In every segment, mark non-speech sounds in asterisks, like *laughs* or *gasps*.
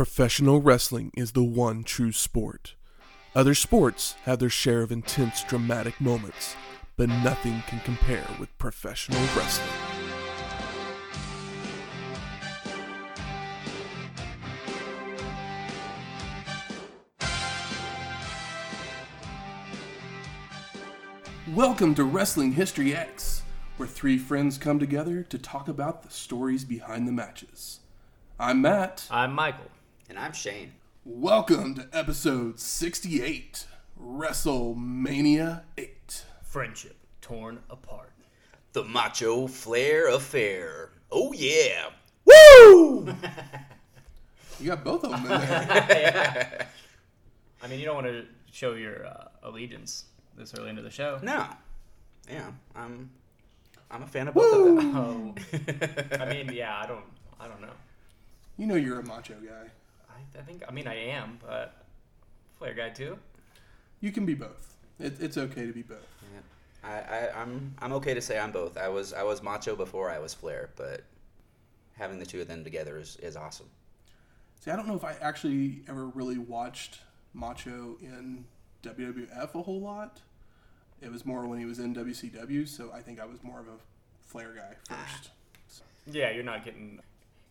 Professional wrestling is the one true sport. Other sports have their share of intense, dramatic moments, but nothing can compare with professional wrestling. Welcome to Wrestling History X, where three friends come together to talk about the stories behind the matches. I'm Matt. I'm Michael. And I'm Shane. Welcome to episode 68, WrestleMania 8. Friendship torn apart. The Macho Flair Affair. Oh, yeah. Woo! *laughs* You got both of them in there. *laughs* I mean, you don't want to show your uh, allegiance this early into the show. no. Yeah, I'm I'm a fan of both of them. Oh, I mean, yeah, I don't, I don't know. you know you're a macho guy. I, I think, I mean, I am, but Flair guy too. You can be both. It, it's okay to be both. Yeah. I, I, I'm I'm okay to say I'm both. I was I was macho before I was Flair, but having the two of them together is, is awesome. See, I don't know if I actually ever really watched Macho in WWF a whole lot. It was more when he was in WCW, so I think I was more of a Flair guy ah. first. Yeah, you're not getting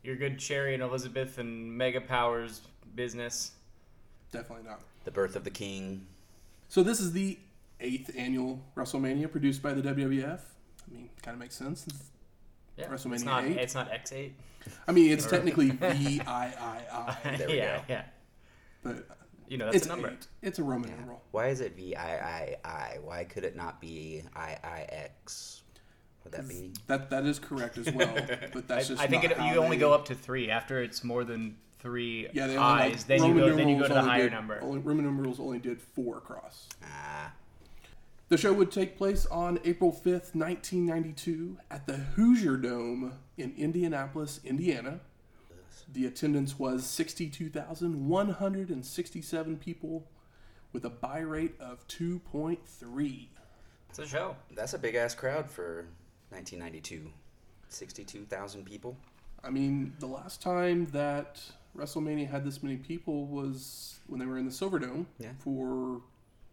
your good Sherry and Elizabeth and Mega Powers business. Definitely not. The birth of the king. So this is the eighth annual WrestleMania produced by the WWF. I mean, kind of makes sense. It's- Yeah, WrestleMania It's not, 8. it's not X eight. I mean, it's technically *laughs* VIII, *laughs* There we yeah, go. yeah. but You know, that's it's a number. eight. It's a Roman numeral. Why is it V I I I? Why could it not be I I X? Would that be? That that is correct as well, *laughs* but that's just I think not it, how you only they- go up to three. After it's more than three Yeah, they only eyes, like, then you go then you go to the higher did- number. Only, Roman numerals only did four across. Ah, The show would take place on April 5th, 1992, at the Hoosier Dome in Indianapolis, Indiana. The attendance was 62,167 people with a buy rate of 2.3. It's a show. that's a big ass crowd for 1992. 62,000 people. I mean, the last time that WrestleMania had this many people was when they were in the Silverdome Yeah. for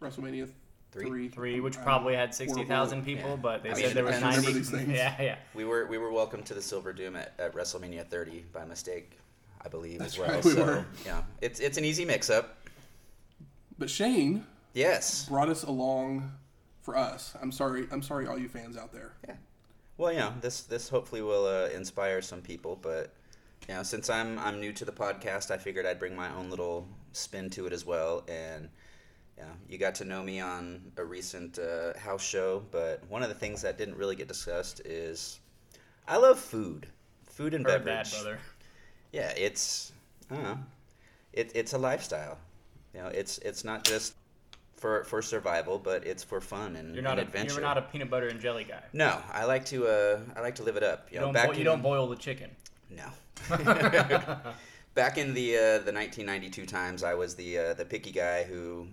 WrestleMania Three. 3. Three, which probably had sixty thousand people, Yeah. but they I said mean, there was ninety. these things. Yeah, yeah. We were we were welcome to the Silverdome at, at WrestleMania 30 by mistake, I believe That's as well. right, we so were. yeah, it's it's an easy mix up. But Shane Yes. brought us along for us. I'm sorry. I'm sorry, all you fans out there. Well, yeah, this this hopefully will uh, inspire some people, but you know, since I'm I'm new to the podcast, I figured I'd bring my own little spin to it as well. And yeah, you got to know me on a recent uh, house show, but one of the things that didn't really get discussed is I love food, food and Heard beverage. that, brother. Yeah, it's I don't know, it, it's a lifestyle. You know, it's it's not just for for survival, but it's for fun and, You're not and a adventure. you're not a peanut butter and jelly guy. no, I like to uh, I like to live it up. You, You know, don't back bo- you in- don't boil the chicken. no. *laughs* Back in the uh, the 1992 times, I was the uh, the picky guy who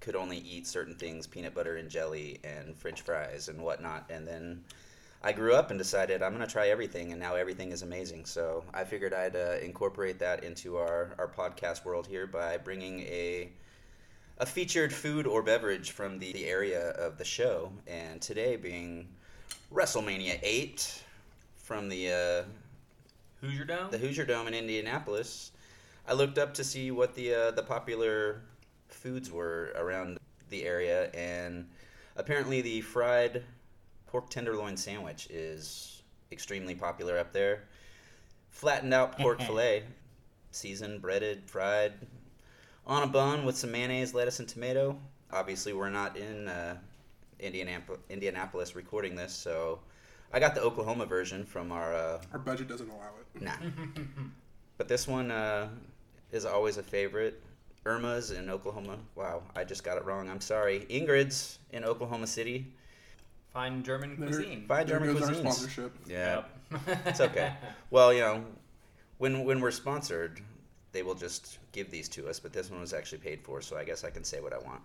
could only eat certain things, peanut butter and jelly and French fries and whatnot. And then I grew up and decided I'm gonna try everything, and now everything is amazing. So I figured I'd uh, incorporate that into our our podcast world here by bringing a a featured food or beverage from the, the area of the show, and today being WrestleMania 8 from the uh, Hoosier Dome. the Hoosier Dome in Indianapolis, I looked up to see what the uh, the popular foods were around the area, and apparently the fried pork tenderloin sandwich is extremely popular up there. Flattened out pork *laughs* fillet, seasoned, breaded, fried, on a bun with some mayonnaise, lettuce, and tomato. Obviously, we're not in uh, Indianap- Indianapolis recording this, so I got the Oklahoma version from our uh, Our budget doesn't allow it. Nah. *laughs* but this one uh, is always a favorite. Irma's in Oklahoma. Wow, I just got it wrong. I'm sorry. Ingrid's in Oklahoma City. Fine German There- cuisine. Fine There German goes our sponsorship. Yeah, Yep. it's okay. *laughs* Well, you know, when when we're sponsored, they will just give these to us. But this one was actually paid for, so I guess I can say what I want.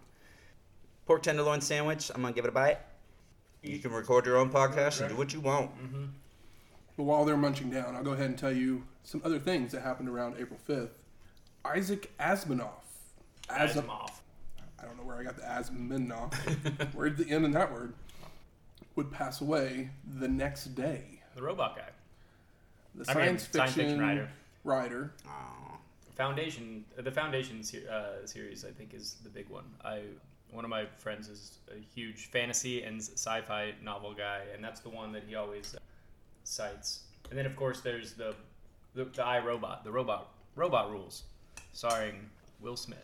Pork tenderloin sandwich. I'm gonna give it a bite. You can record your own podcast and do what you want. Mm-hmm. But while they're munching down, I'll go ahead and tell you some other things that happened around April 5th. Isaac Asmanoff. As Asimov. I don't know where I got the Asmanoff. *laughs* Where'd the end in that word? Would pass away the next day. The robot guy. The I mean, science, science fiction, fiction writer. writer. Aw. Foundation, the Foundation uh, series, I think, is the big one. I one of my friends is a huge fantasy and sci-fi novel guy, and that's the one that he always uh, cites. And then, of course, there's the the, the I Robot, the robot robot rules, starring Will Smith.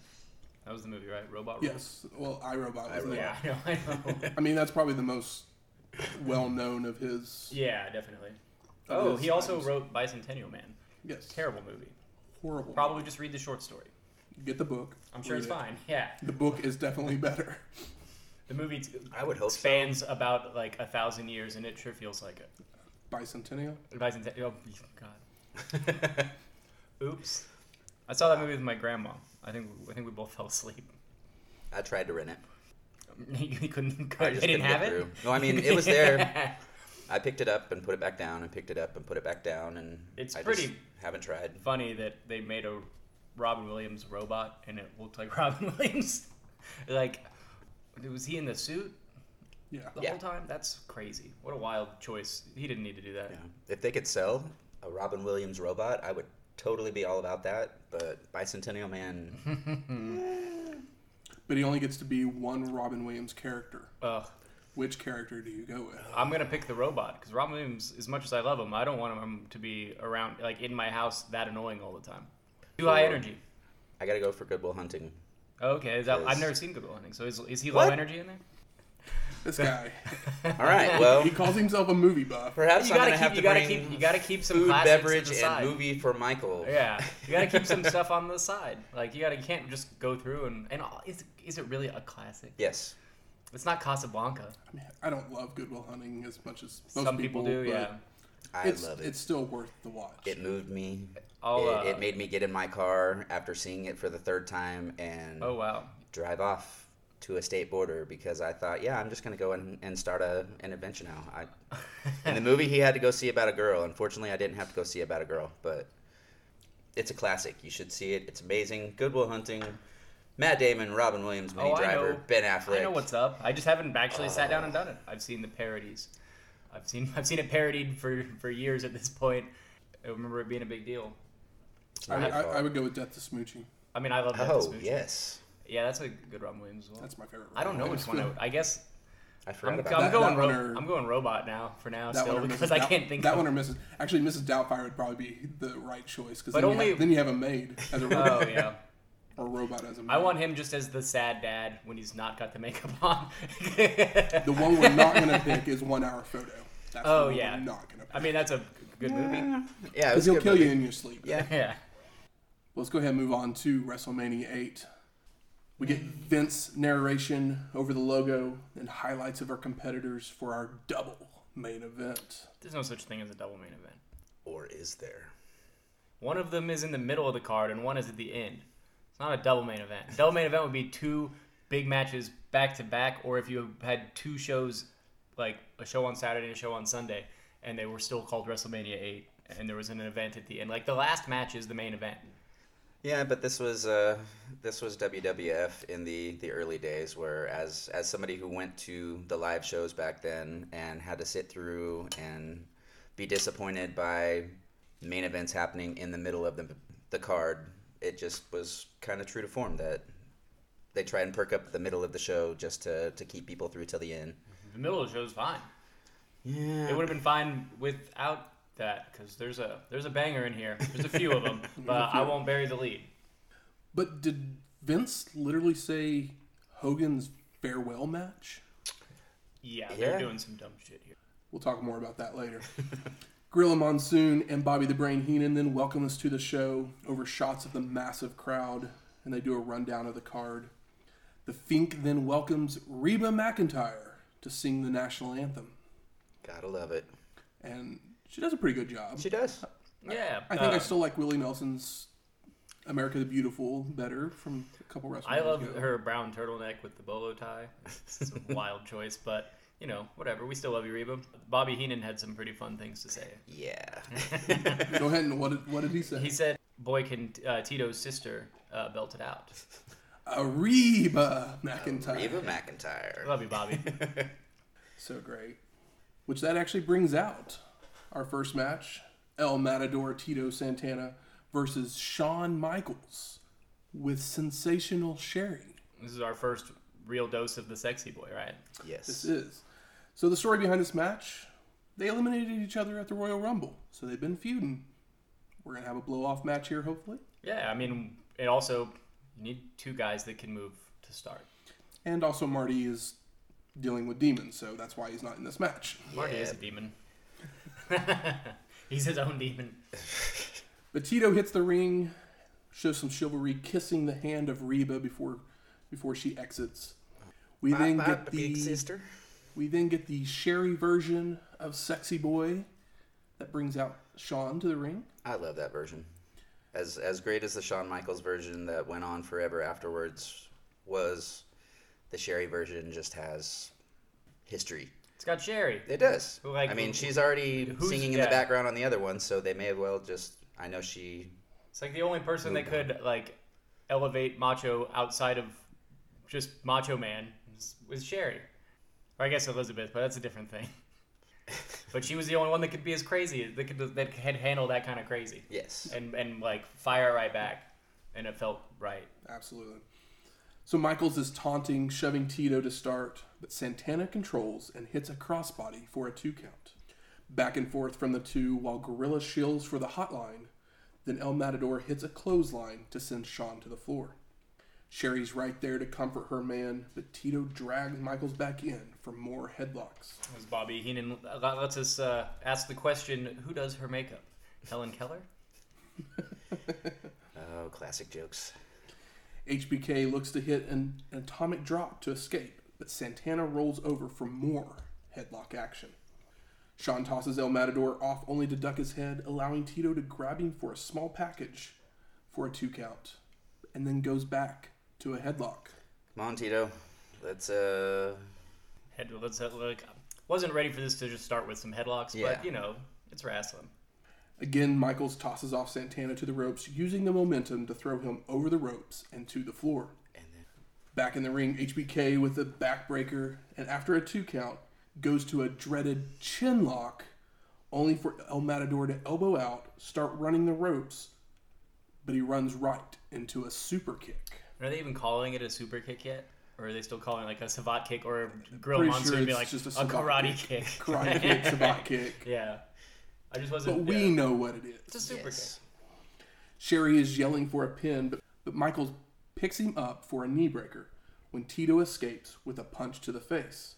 That was the movie, right? Robot Rules. Yes. Well, iRobot was iRobot. the Yeah, I know. I *laughs* know. *laughs* I mean, that's probably the most well known of his. yeah, definitely. of Oh, his he also items. wrote Bicentennial Man. Yes. Terrible movie. Horrible. Probably just read the short story. Get the book. I'm sure it's it. fine. Yeah. The book is definitely better. The movie t- I would hope so. spans about like a thousand years, and it sure feels like it. Bicentennial. Bicentennial. Oh God. *laughs* Oops. I saw that movie with my grandma. I think I think we both fell asleep. I tried to rent it. *laughs* you couldn't. I They just didn't couldn't have it. through. No, I mean it was there. *laughs* I picked it up and put it back down, and picked it up and put it back down, and It's I just pretty- haven't tried. Funny that they made a Robin Williams robot, and it looked like *laughs* Robin Williams. like, was he in the suit Yeah. the Yeah. whole time? That's crazy. What a wild choice. He didn't need to do that. Yeah. If they could sell a Robin Williams robot, I would totally be all about that. But Bicentennial Man, *laughs* But he only gets to be one Robin Williams character. Ugh. Which character do you go with? I'm gonna pick the robot because Robin Williams, as much as I love him, I don't want him to be around, like in my house, that annoying all the time. Too high energy. I gotta go for Good Will Hunting. Okay, is that, I've never seen Good Will Hunting, so is, is he What? low energy in there? This guy. *laughs* All right, well, he calls himself a movie buff. perhaps You I'm gotta gonna keep- have you to gotta bring keep- you gotta keep some food, classics to beverage, the and side. movie for Michael. Yeah, you gotta keep some *laughs* stuff on the side. Like you gotta, you can't just go through and and all- is is it really a classic? Yes. It's not Casablanca. I mean, I don't love Good Will Hunting as much as most Some people, do, but yeah. I it's, love it. It's still worth the watch. It moved me. I'll, it, uh, it made me get in my car after seeing it for the third time and Oh wow. drive off to a state border because I thought, yeah, I'm just gonna go and, and start a, an adventure now. I, *laughs* in the movie, he had to go see about a girl. Unfortunately, I didn't have to go see about a girl, but it's a classic. You should see it. It's amazing. Good Will Hunting. Matt Damon, Robin Williams, Minnie Oh, Driver, know. Ben Affleck. I know what's up. I just haven't actually sat down and done it. I've seen the parodies. I've seen *laughs* I've seen it parodied for for years at this point. I remember it being a big deal. I, I. I would go with Death to Smoochy. I mean, I love that. Oh yes, Yeah, that's a good Robin Williams as well. That's my favorite. I don't know Robin which one. I, would, I guess I forgot I'm, about I'm that. going. That ro- or- I'm going robot now for now still because Mrs. I can't think that of. one or Mrs. Actually, Mrs. Doubtfire would probably be the right choice because then, you only- have- then you have a maid as a *laughs* oh, robot Oh yeah. Or robot as a maid. I want him just as the sad dad when he's not got the makeup on. The one we're not going *laughs* to pick is One Hour Photo. That's Oh, the yeah. we're not going to pick. I mean, that's a good movie. Yeah, it because he'll good kill movie. you in your sleep. Yeah. Yeah. Let's go ahead and move on to WrestleMania 8. We get Vince narration over the logo and highlights of our competitors for our double main event. There's no such thing as a double main event. Or is there? One of them is in the middle of the card and one is at the end. It's not a double main event. Double main event would be two big matches back to back, or if you had two shows, like a show on Saturday and a show on Sunday, and they were still called WrestleMania 8, and there was an event at the end. Like the last match is the main event. Yeah, but this was uh, this was WWF in the, the early days, where as as somebody who went to the live shows back then and had to sit through and be disappointed by main events happening in the middle of the the card, it just was kind of true to form that they try and perk up the middle of the show just to, to keep people through till the end. The middle of the show is fine. Yeah, It would have been fine without that because there's a there's a banger in here. There's a few of them, *laughs* but I won't bury the lead. But did Vince literally say Hogan's farewell match? Yeah, they're Yeah. doing some dumb shit here. We'll talk more about that later. *laughs* Gorilla Monsoon and Bobby the Brain Heenan then welcome us to the show over shots of the massive crowd, and they do a rundown of the card. The Fink then welcomes Reba McEntire to sing the national anthem, gotta love it. and she does a pretty good job. She does. Yeah, I think I uh, still like Willie Nelson's America the Beautiful better from a couple wrestlers. I love ago. her brown turtleneck with the bolo tie. It's a wild *laughs* choice, but you know, whatever. We still love you, Reba. Bobby Heenan had some pretty fun things to say. Yeah. *laughs* Go ahead and what did, what did he say? He said boy can uh, Tito's sister uh, belted out. Ariba McEntire. Reba McEntire. Love you, Bobby. *laughs* So great. Which that actually brings out our first match El Matador Tito Santana versus Shawn Michaels with sensational Sherry. this is our first real dose of the sexy boy, right? yes. This is. So the story behind this match, they eliminated each other at the Royal Rumble. So they've been feuding. We're going to have a blow off match here, hopefully. Yeah, I mean, it also you need two guys that can move to start. And also, Marty is dealing with demons, so that's why he's not in this match. Marty is a demon. *laughs* He's his own demon. *laughs* But Tito hits the ring, shows some chivalry, kissing the hand of Reba before before she exits. We then Bye, get the big sister. We then get the Sherry version of Sexy Boy that brings out Shawn to the ring. I love that version. As as great as the Shawn Michaels version that went on forever afterwards was, the Sherry version just has history. It's got Sherry. It does. Who, like, I mean, who- she's already who's- singing in yeah. the background on the other one, so they may as well just. I know she. It's like the only person that could like elevate Macho outside of just Macho Man was, was Sherry. Or I guess Elizabeth, but that's a different thing. *laughs* but she was the only one that could be as crazy that could that had handle that kind of crazy Yes. and and like fire right back, and it felt right. Absolutely. So Michaels is taunting, shoving Tito to start, but Santana controls and hits a crossbody for a two count. Back and forth from the two while Gorilla shills for the hotline. Then El Matador hits a clothesline to send Shawn to the floor. Sherry's right there to comfort her man, but Tito drags Michaels back in for more headlocks. It was Bobby Heenan let- lets us uh, ask the question: Who does her makeup? Helen Keller. *laughs* Oh, classic jokes. HBK looks to hit an, an atomic drop to escape, but Santana rolls over for more headlock action. Shawn tosses El Matador off only to duck his head, allowing Tito to grab him for a small package for a two count, and then goes back to a headlock. Come on, Tito. Let's uh. Head, let's uh, like wasn't ready for this to just start with some headlocks, Yeah. but you know it's wrestling. Again, Michaels tosses off Santana to the ropes, using the momentum to throw him over the ropes and to the floor. And then Back in the ring, HBK with a backbreaker, and after a two count, goes to a dreaded chin lock, only for El Matador to elbow out, start running the ropes, but he runs right into a super kick. Are they even calling it a super kick yet? Or are they still calling it like a savate kick or a grill Pretty monster sure would be like just a a, karate kick. kick? *laughs* Karate kick, savate *laughs* kick. yeah. I just wasn't. But we yeah. know what it is. It's a super yes. Sherry is yelling for a pin, but, but Michaels picks him up for a knee breaker when Tito escapes with a punch to the face.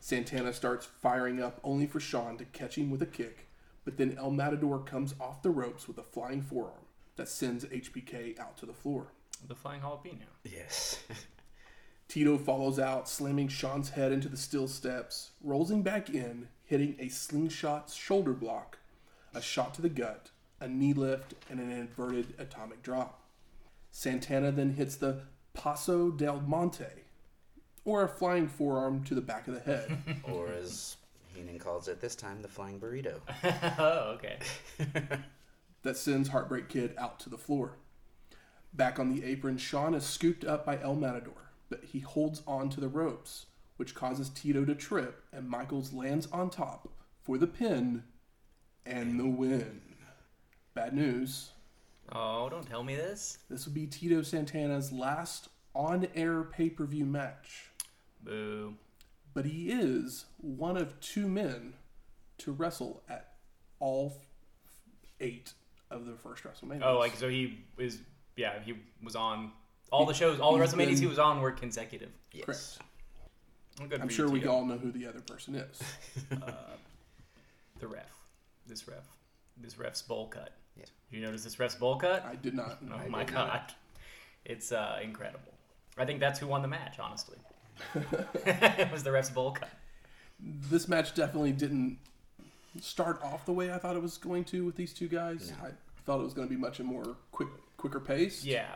Santana starts firing up only for Shawn to catch him with a kick, but then El Matador comes off the ropes with a flying forearm that sends HBK out to the floor. Kick. The flying jalapeno. Yes. *laughs* Tito follows out, slamming Shawn's head into the steel steps, rolls him back in, hitting a slingshot shoulder block, a shot to the gut, a knee lift, and an inverted atomic drop. Santana then hits the Paso del Monte, or a flying forearm to the back of the head. *laughs* or as Heenan calls it this time, the flying burrito. *laughs* oh, okay. that sends Heartbreak Kid out to the floor. Back on the apron, Shawn is scooped up by El Matador, but he holds on to the ropes, which causes Tito to trip, and Michaels lands on top for the pin and the win. Bad news. Oh, don't tell me this. This will be Tito Santana's last on air pay per view match, Boo. but he is one of two men to wrestle at all eight of the first WrestleMania. Oh, like so he is. Yeah, he was on all the shows, all the he's WrestleManias been- he was on were consecutive. Yes. Correct. Well, good I'm for sure we Tito. all know who the other person is. *laughs* The ref. This ref. This ref's bowl cut. Yeah. You notice this ref's bowl cut? I did not. Oh I my did not. god. It's uh, incredible. I think that's who won the match, honestly. it *laughs* *laughs* was the ref's bowl cut. This match definitely didn't start off the way I thought it was going to with these two guys. No. I thought it was going to be much a more quick, quicker pace. Yeah.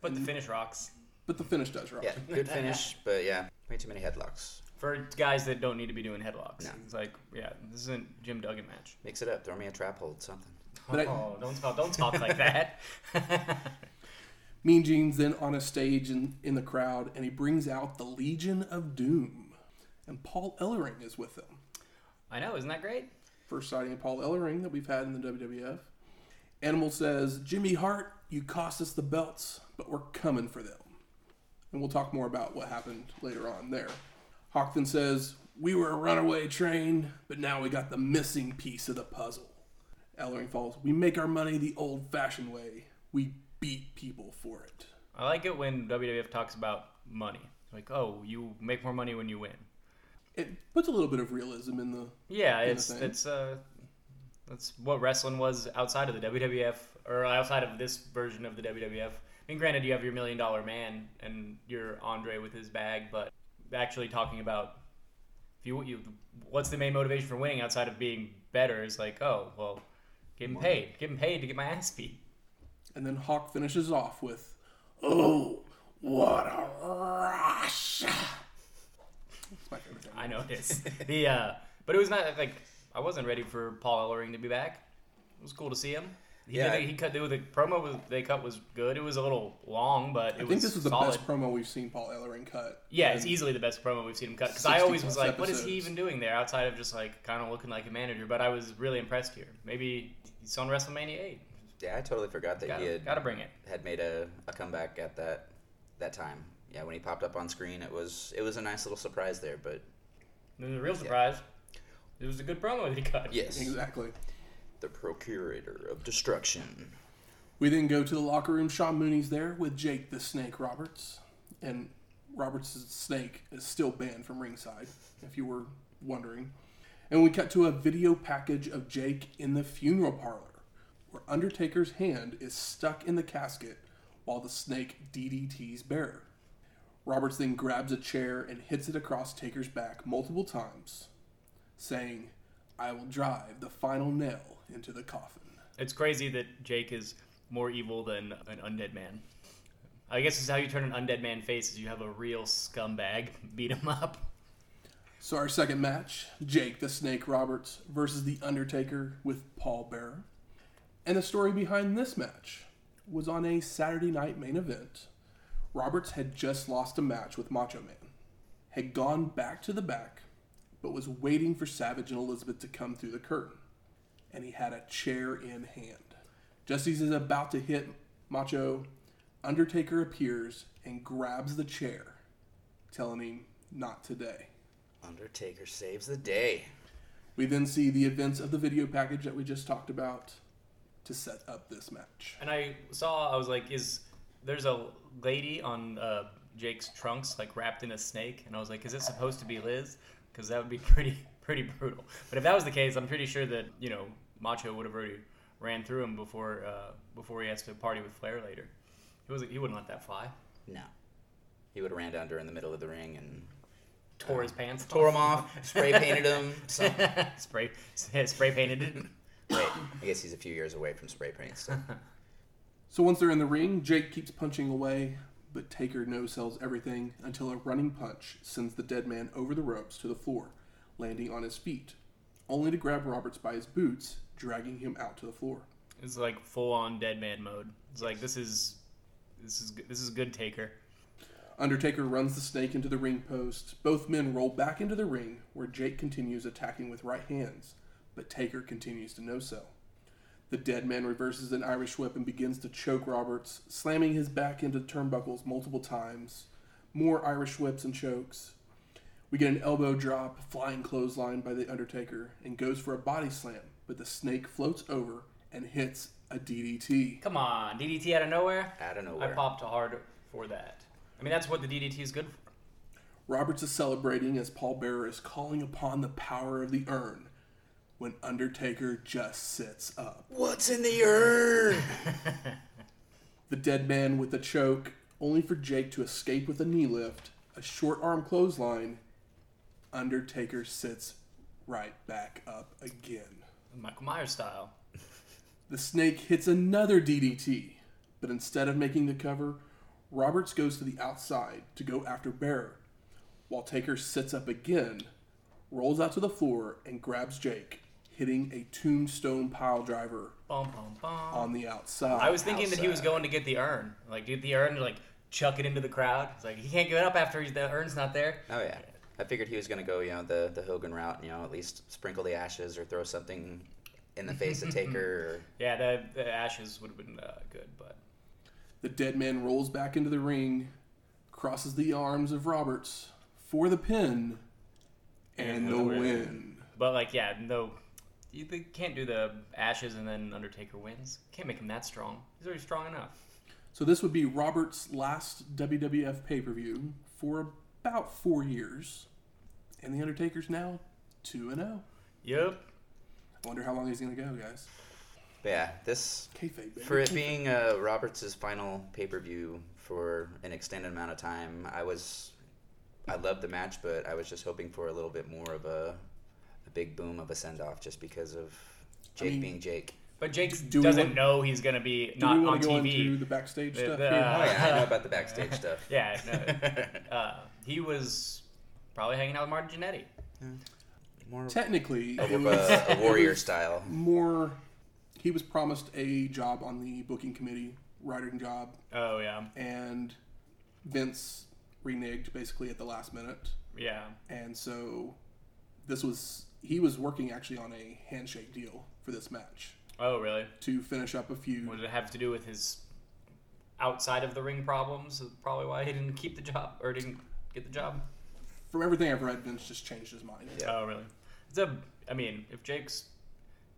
But the mm. finish rocks. But the finish does rock. Yeah, good *laughs* finish, but yeah, way too many headlocks. For guys that don't need to be doing headlocks. No. It's like, yeah, this isn't Jim Duggan match. Mix it up. Throw me a trap hold, something. Oh, but I- oh, don't talk, don't talk like that. *laughs* *laughs* Mean Gene's then on a stage in, in the crowd, and he brings out the Legion of Doom. And Paul Ellering is with them. I know, isn't that great? First sighting of Paul Ellering that we've had in the WWF. Animal says, Jimmy Hart, you cost us the belts, but we're coming for them. And we'll talk more about what happened later on there. Hawk then says, We were a runaway train, but now we got the missing piece of the puzzle. Ellering falls, We make our money the old fashioned way. We beat people for it. I like it when WWF talks about money. Like, oh, you make more money when you win. It puts a little bit of realism in the. Yeah, Kinda it's thing. it's uh, that's what wrestling was outside of the WWF or outside of this version of the WWF. I mean, granted, you have your Million Dollar Man and your Andre with his bag, but actually talking about if you you what's the main motivation for winning outside of being better is like, oh, well, getting paid, getting paid to get my ass beat. And then Hawk finishes off with, Oh, what a rush! That's my favorite thing. I know it is. the uh, but it was not like I wasn't ready for Paul Ellering to be back. It was cool to see him. He Yeah. did, he cut the promo was they cut was good. It was a little long, but it I was think this was the solid. best promo we've seen Paul Ellering cut. Yeah, it's easily the best promo we've seen him cut. Because I always was plus like, what is he even doing there outside of just like kind of looking like a manager? But I was really impressed here. Maybe he's on WrestleMania eight. Yeah, I totally forgot that he Gotta, had gotta bring it. had made a, a comeback at that that time. Yeah, when he popped up on screen, it was it was a nice little surprise there. But And the real surprise, it was a good promo that he cut. yes, Exactly. the procurator of destruction. We then go to the locker room. Sean Mooney's there with Jake the Snake Roberts. And Roberts' snake is still banned from ringside, if you were wondering. And we cut to a video package of Jake in the funeral parlor, where Undertaker's hand is stuck in the casket while the snake DDT's bearer. Roberts then grabs a chair and hits it across Taker's back multiple times, saying, I will drive the final nail into the coffin. It's crazy that Jake is more evil than an undead man. I guess this is how you turn an undead man face is you have a real scumbag *laughs* beat him up. So our second match, Jake the Snake Roberts versus The Undertaker with Paul Bearer. And the story behind this match was on a Saturday night main event. Roberts had just lost a match with Macho Man, had gone back to the back, but was waiting for Savage and Elizabeth to come through the curtain. And he had a chair in hand. Just as he's about to hit Macho, Undertaker appears and grabs the chair, telling him, Not today. Undertaker saves the day. We then see the events of the video package that we just talked about to set up this match. And I saw, I was like, is there's a lady on uh, Jake's trunks like wrapped in a snake, and I was like, is it supposed to be Liz? Because that would be *laughs* pretty pretty brutal. But if that was the case, I'm pretty sure that you know Macho would have already ran through him before uh, before he has to party with Flair later. He was he wouldn't let that fly. No, he would have ran down during the middle of the ring and Tore his pants. tore him off, spray painted him. *laughs* Spray *laughs* spray painted it. wait, I guess he's a few years away from spray paint. Still. So once they're in the ring, Jake keeps punching away, but Taker no sells everything until a running punch sends the dead man over the ropes to the floor, landing on his feet, only to grab Roberts by his boots, dragging him out to the floor. It's like full on dead man mode. It's like this is this is this is good Taker. Undertaker runs the snake into the ring post. Both men roll back into the ring, where Jake continues attacking with right hands, but Taker continues to no sell. The dead man reverses an Irish whip and begins to choke Roberts, slamming his back into turnbuckles multiple times. More Irish whips and chokes. We get an elbow drop, flying clothesline by The Undertaker, and goes for a body slam, but the snake floats over and hits a DDT. Come on, DDT out of nowhere. Out of nowhere. I popped hard for that. I mean, that's what the DDT is good for. Roberts is celebrating as Paul Bearer is calling upon the power of the urn when Undertaker just sits up. What's in the urn? *laughs* The dead man with the choke, only for Jake to escape with a knee lift, a short arm clothesline. Undertaker sits right back up again. Michael Myers style. The snake hits another DDT, but instead of making the cover, Roberts goes to the outside to go after Bearer, while Taker sits up again, rolls out to the floor, and grabs Jake, hitting a tombstone pile driver Bum, bum, bum. on the outside. I was thinking that he was going to get the urn, like get the urn, like chuck it into the crowd. It's like he can't give it up after he's, the urn's not there. Oh yeah. I figured he was gonna go, you know, the the Hogan route, you know, at least sprinkle the ashes or throw something in the face of *laughs* Taker. Or, Yeah, the, the ashes would have been uh, good, but The dead man rolls back into the ring, crosses the arms of Roberts for the pin, and And the the win. win. but like yeah, no, you they can't do the ashes and then Undertaker wins. Can't make him that strong. He's already strong enough. So this would be Roberts' last WWF pay per view for about four years, and the Undertaker's now two and zero. Yep. I wonder how long he's gonna go, guys. but yeah, this Kayfabe, baby. for it being uh, Roberts' final pay per view for an extended amount of time, I was I loved the match, but I was just hoping for a little bit more of a a big boom of a send off, just because of Jake mean- being Jake. But Jake do doesn't want- know he's gonna be Do not we on want go TV. into the backstage The- stuff the- here? Oh yeah, I know about the *laughs* backstage stuff. Yeah, no, *laughs* uh, he was probably hanging out with Martin Jannetty. More Technically, of it was, a, *laughs* a warrior style. More, he was promised a job on the booking committee, writing job, Oh yeah, and Vince reneged basically at the last minute. yeah. And so this was he was working actually on a handshake deal for this match Oh really? to finish up a few. What did it have to do with his outside of the ring problems? Probably why he didn't keep the job or didn't get the job. From everything I've read, Vince just changed his mind. Yeah. Oh really? It's a. I mean, if Jake's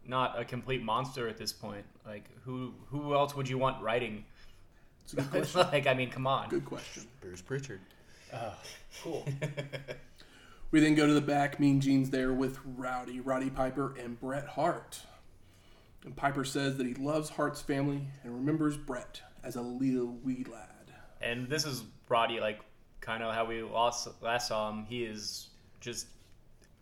not a complete monster at this point, like who who else would you want writing? It's a good *laughs* question. like I mean, come on. good question. Bruce Pritchard. Oh, cool. *laughs* We then go to the back. Mean Gene's there with Rowdy, Roddy Piper, and Bret Hart. And Piper says that he loves Hart's family and remembers Bret as a little wee lad. and this is Roddy, like kind of how we lost last saw him. He is just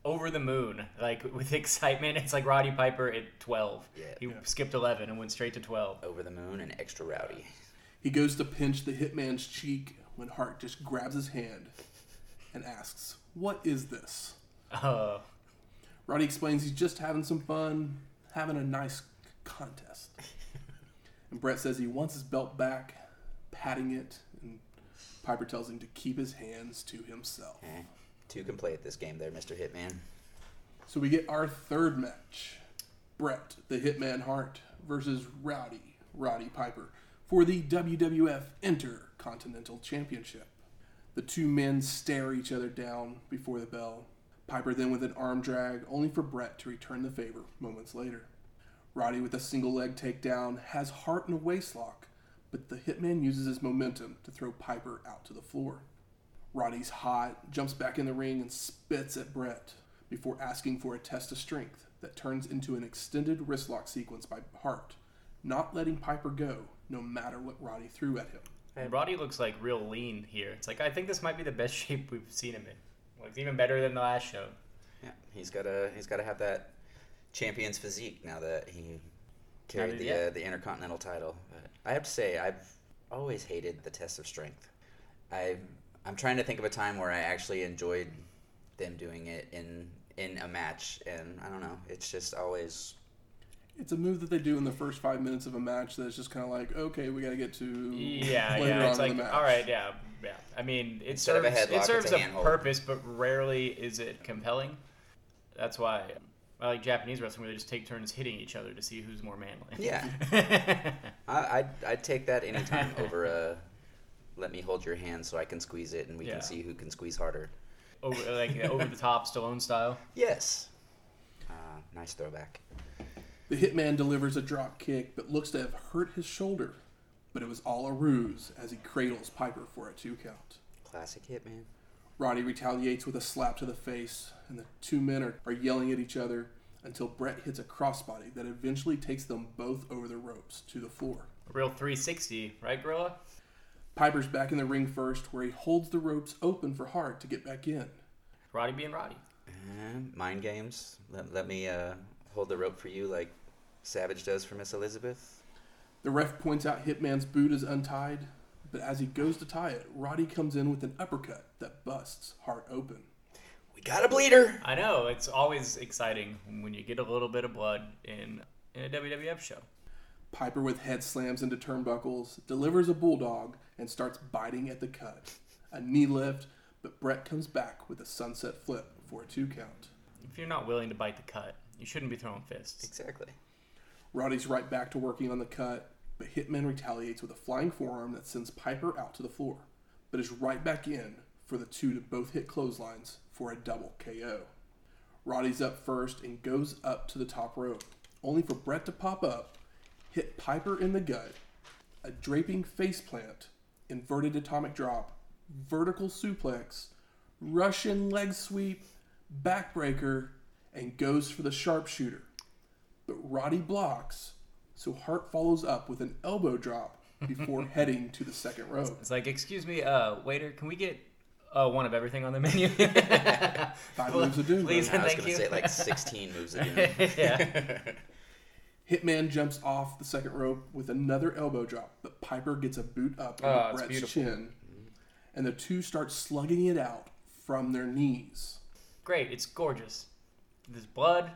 over the moon, like *laughs* with excitement. It's like Roddy Piper at twelve. Yeah. he Yeah. skipped eleven and went straight to twelve. Over the moon and extra rowdy. He goes to pinch the hitman's cheek when Hart just grabs his hand and asks, What is this? Uh, Roddy explains he's just having some fun, having a nice contest. *laughs* and Bret says he wants his belt back, patting it, and Piper tells him to keep his hands to himself. Eh, two can play at this game there, Mr. Hitman. So we get our third match Bret, the Hitman Hart, versus Rowdy, Roddy Piper, for the WWF Intercontinental Championship. The two men stare each other down before the bell. Piper then with an arm drag, only for Bret to return the favor moments later. Roddy with a single leg takedown has Hart in a waistlock, but the Hitman uses his momentum to throw Piper out to the floor. Roddy's hot, jumps back in the ring and spits at Bret before asking for a test of strength that turns into an extended wristlock sequence by Hart, not letting Piper go no matter what Roddy threw at him. And Roddy looks like real lean here. It's like I think this might be the best *laughs* shape we've seen him in. Like even better than the last show. Yeah, he's gotta he's gotta have that champion's physique now that he carried the Yeah. uh, the intercontinental title. But I have to say, I've always hated the test of strength. I I'm trying to think of a time where I actually enjoyed them doing it in in a match, and I don't know. It's just always It's a move that they do in the first five minutes of a match that's just kind of like, okay, we got to get to Yeah, later yeah. It's on like the match. all right, yeah, yeah. I mean, it Instead of serves a headlock, it it's serves a a purpose, but rarely is it compelling. That's why I like Japanese wrestling where they just take turns hitting each other to see who's more manly. Yeah. *laughs* I, I'd I'd take that anytime over a let me hold your hand so I can squeeze it and we Yeah. can see who can squeeze harder. over like over the top Stallone style. Yes. Uh, nice throwback. The hitman delivers a drop kick, but looks to have hurt his shoulder. But it was all a ruse as he cradles Piper for a two count. Classic Hitman. Roddy retaliates with a slap to the face, and the two men are, are yelling at each other until Bret hits a crossbody that eventually takes them both over the ropes to the floor. A real 360, right, Gorilla? Piper's back in the ring first, where he holds the ropes open for Hart to get back in. Roddy being Roddy. Uh, mind games. Let, let me uh, hold the rope for you like Savage does for Miss Elizabeth. The ref points out Hitman's boot is untied, but as he goes to tie it, Roddy comes in with an uppercut that busts Hart open. We got a bleeder. I know it's always exciting when you get a little bit of blood in in a WWF show. Piper with head slams into turnbuckles, delivers a bulldog, and starts biting at the cut. A knee lift, but Bret comes back with a sunset flip for a two count. If you're not willing to bite the cut, you shouldn't be throwing fists. Exactly. Roddy's right back to working on the cut, but Hitman retaliates with a flying forearm that sends Piper out to the floor, but is right back in for the two to both hit clotheslines for a double KO. Roddy's up first and goes up to the top rope, only for Bret to pop up, hit Piper in the gut, a draping faceplant, inverted atomic drop, vertical suplex, Russian leg sweep, backbreaker, and goes for the sharpshooter but Roddy blocks, so Hart follows up with an elbow drop before *laughs* heading to the second rope. It's like, excuse me, uh, waiter, can we get uh, one of everything on the menu? *laughs* Five moves of doom. Please. baby. I was gonna say like 16 moves of *laughs* doom. yeah. Hitman jumps off the second rope with another elbow drop, but Piper gets a boot up Oh, Bret's chin, and the two start slugging it out from their knees. Great. It's gorgeous. There's blood.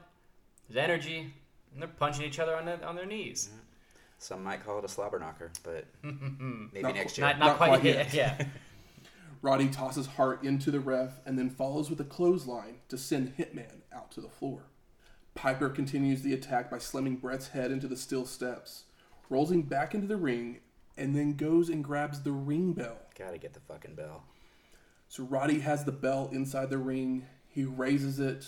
There's energy. And they're punching each other on, the, on their knees. Mm-hmm. Some might call it a slobber knocker, but *laughs* maybe Not next qu- year. Not, not, Not quite, quite yet. yet. Yeah. *laughs* *laughs* Roddy tosses Hart into the ref and then follows with a clothesline to send Hitman out to the floor. Piper continues the attack by slamming Bret's head into the steel steps, rolls him back into the ring, and then goes and grabs the ring bell. Gotta get the fucking bell. So Roddy has the bell inside the ring. He raises it,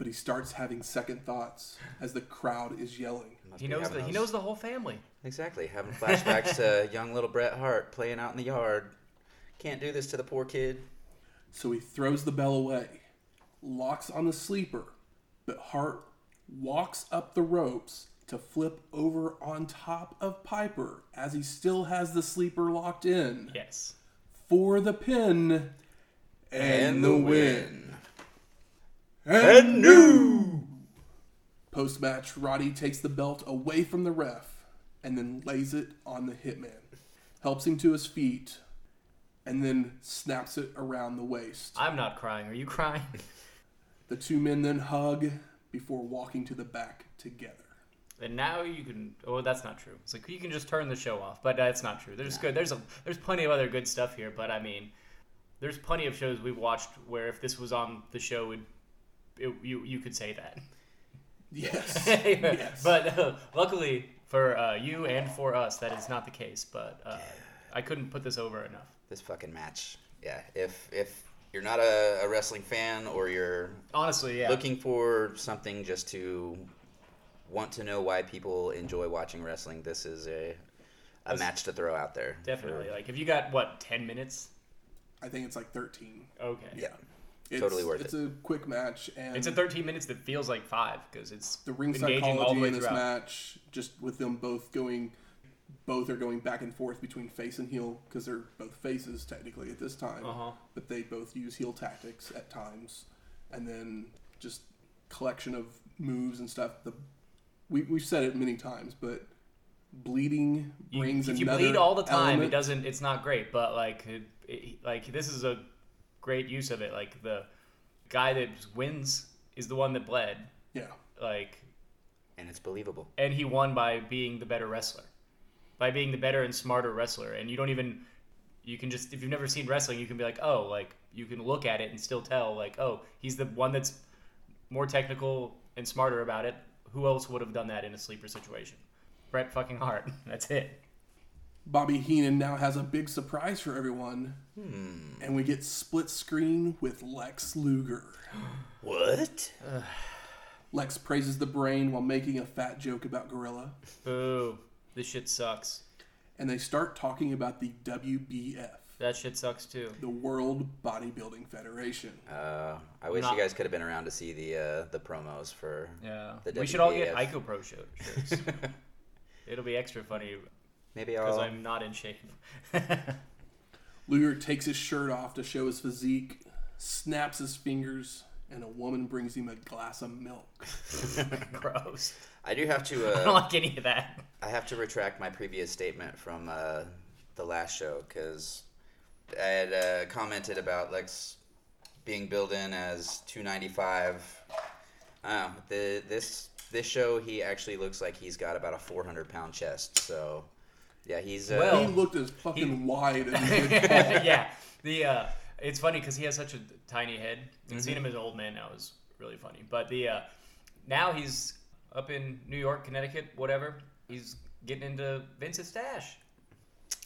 but he starts having second thoughts as the crowd is yelling. He knows having the, he knows the whole family. Exactly. Having flashbacks to *laughs* young little Bret Hart playing out in the yard. Can't do this to the poor kid. So he throws the bell away, locks on the sleeper, but Hart walks up the ropes to flip over on top of Piper as he still has the sleeper locked in Yes. for the pin and, the win. And new. Post match, Roddy takes the belt away from the ref and then lays it on the hitman, helps him to his feet, and then snaps it around the waist. I'm not crying. Are you crying? The two men then hug before walking to the back together. And now you can. Oh, that's not true. It's like you can just turn the show off, but that's not true. There's good. There's a. There's plenty of other good stuff here, but I mean, there's plenty of shows we've watched where if this was on the show, it, it, you you could say that. Yes. *laughs* yes. But uh, luckily for uh, you and for us, that is not the case. But uh, I couldn't put this over enough. This fucking match. Yeah. If if you're not a, a wrestling fan or you're Honestly, yeah. looking for something just to want to know why people enjoy watching wrestling, this is a a That's- match to throw out there. Definitely. Like if you got what ten minutes. I think it's like 13. Okay. Yeah. It's, Totally worth It's a quick match, and It's a 13 minutes that feels like five because it's the ring engaging all the psychology way in this throughout. match, just with them both going, both are going back and forth between face and heel because they're both faces technically at this time, Uh-huh. but they both use heel tactics at times, and then just collection of moves and stuff. The we we've said it many times, but bleeding You- brings if you bleed all the time, element. it doesn't. It's not great. But like, it, it- like this is a great use of it. Like the guy that wins is the one that bled. Yeah, Like, And it's believable. and he won by being the better wrestler, by being the better and smarter wrestler. And you don't even. You can just if you've never seen wrestling, you can be like, oh, like you can look at it and still tell, like, oh, he's the one that's more technical and smarter about it. Who else would have done that in a sleeper situation? Bret fucking Hart. *laughs* That's it. Bobby Heenan now has a big surprise for everyone, Hmm. and we get split screen with Lex Luger. *gasps* What? *sighs* Lex praises the brain while making a fat joke about Gorilla, Boo. This shit sucks. and they start talking about the WBF, That shit sucks too. the World Bodybuilding Federation. Uh, I wish Not- you guys could have been around to see the uh, the promos for. Yeah. The we should all get WBF. ICOPRO shirt- shirts. *laughs* It'll be extra funny Maybe because I'll. I'm not in shape. *laughs* Luger takes his shirt off to show his physique, snaps his fingers, and a woman brings him a glass of milk. *laughs* Gross. I do have to. *laughs* I don't Uh, like any of that. I have to retract my previous statement from uh, the last show because I had uh, commented about Lex being billed in as 295. Oh, the this this show he actually looks like he's got about a 400 pound chest. So yeah, he's uh, Well- he looked as fucking he- wide as he *laughs* did. yeah. The uh, it's funny because he has such a tiny head. And Mm-hmm. seeing him as an old man now is really funny. But the uh, now he's up in New York, Connecticut, whatever. He's getting into Vince's stash.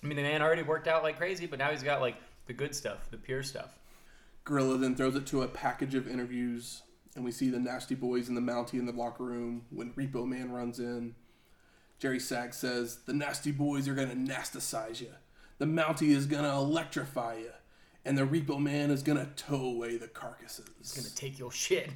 I mean, the man already worked out like crazy, but now he's got like the good stuff, the pure stuff. Gorilla then throws it to a package of interviews, and we see the Nasty Boys and the Mountie in the locker room when Repo Man runs in. Jerry Sag says, The Nasty Boys are going to nasticize you. The Mountie is going to electrify you. And the Repo Man is going to tow away the carcasses. He's gonna take your shit.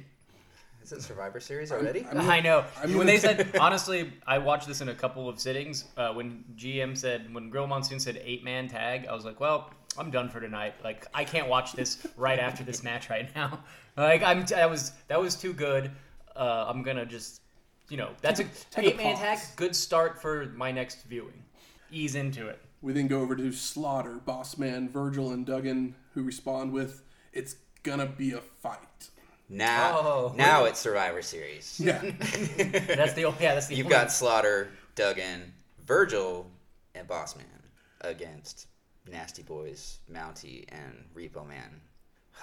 is it Survivor Series already? I'm- I know. I'm when gonna- they said, *laughs* honestly, I watched this in a couple of sittings. Uh, when GM said, when Gorilla Monsoon said eight man tag, I was like, well, I'm done for tonight. Like, I can't watch this right after this match right now. *laughs* Like, I'm, that was that was too good. Uh, I'm gonna just, you know, that's a Take a eight man tag. pause. Good start for my next viewing. Ease into it. We then go over to Slaughter, Bossman, Virgil, and Duggan, who respond with, It's going to be a fight. Now, Oh. now it's Survivor Series. Yeah. *laughs* That's the yeah. That's the You've only- got Slaughter, Duggan, Virgil, and Bossman against Nasty Boys, Mountie, and Repo Man. *sighs*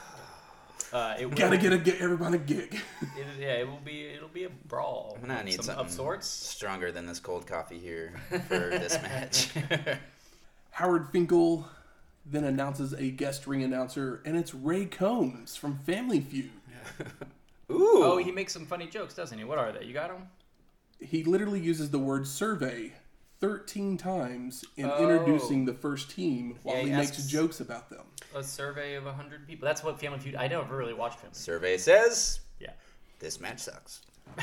Uh, it will, Gotta get, a, get everybody a gig. *laughs* it, yeah, it will be it'll be a brawl. I'm gonna need Some- something of sorts. stronger than this cold coffee here for *laughs* this match. *laughs* Howard Finkel then announces a guest ring announcer, and it's Ray Combs from Family Feud. Ooh, Oh, he makes some funny jokes, doesn't he? What are they? You got them? He literally uses the word survey 13 times in Oh. introducing the first team while Yeah, he he makes jokes about them. A survey of hundred people. That's what Family Feud. I never really watched Family. Survey says Yeah. this match sucks.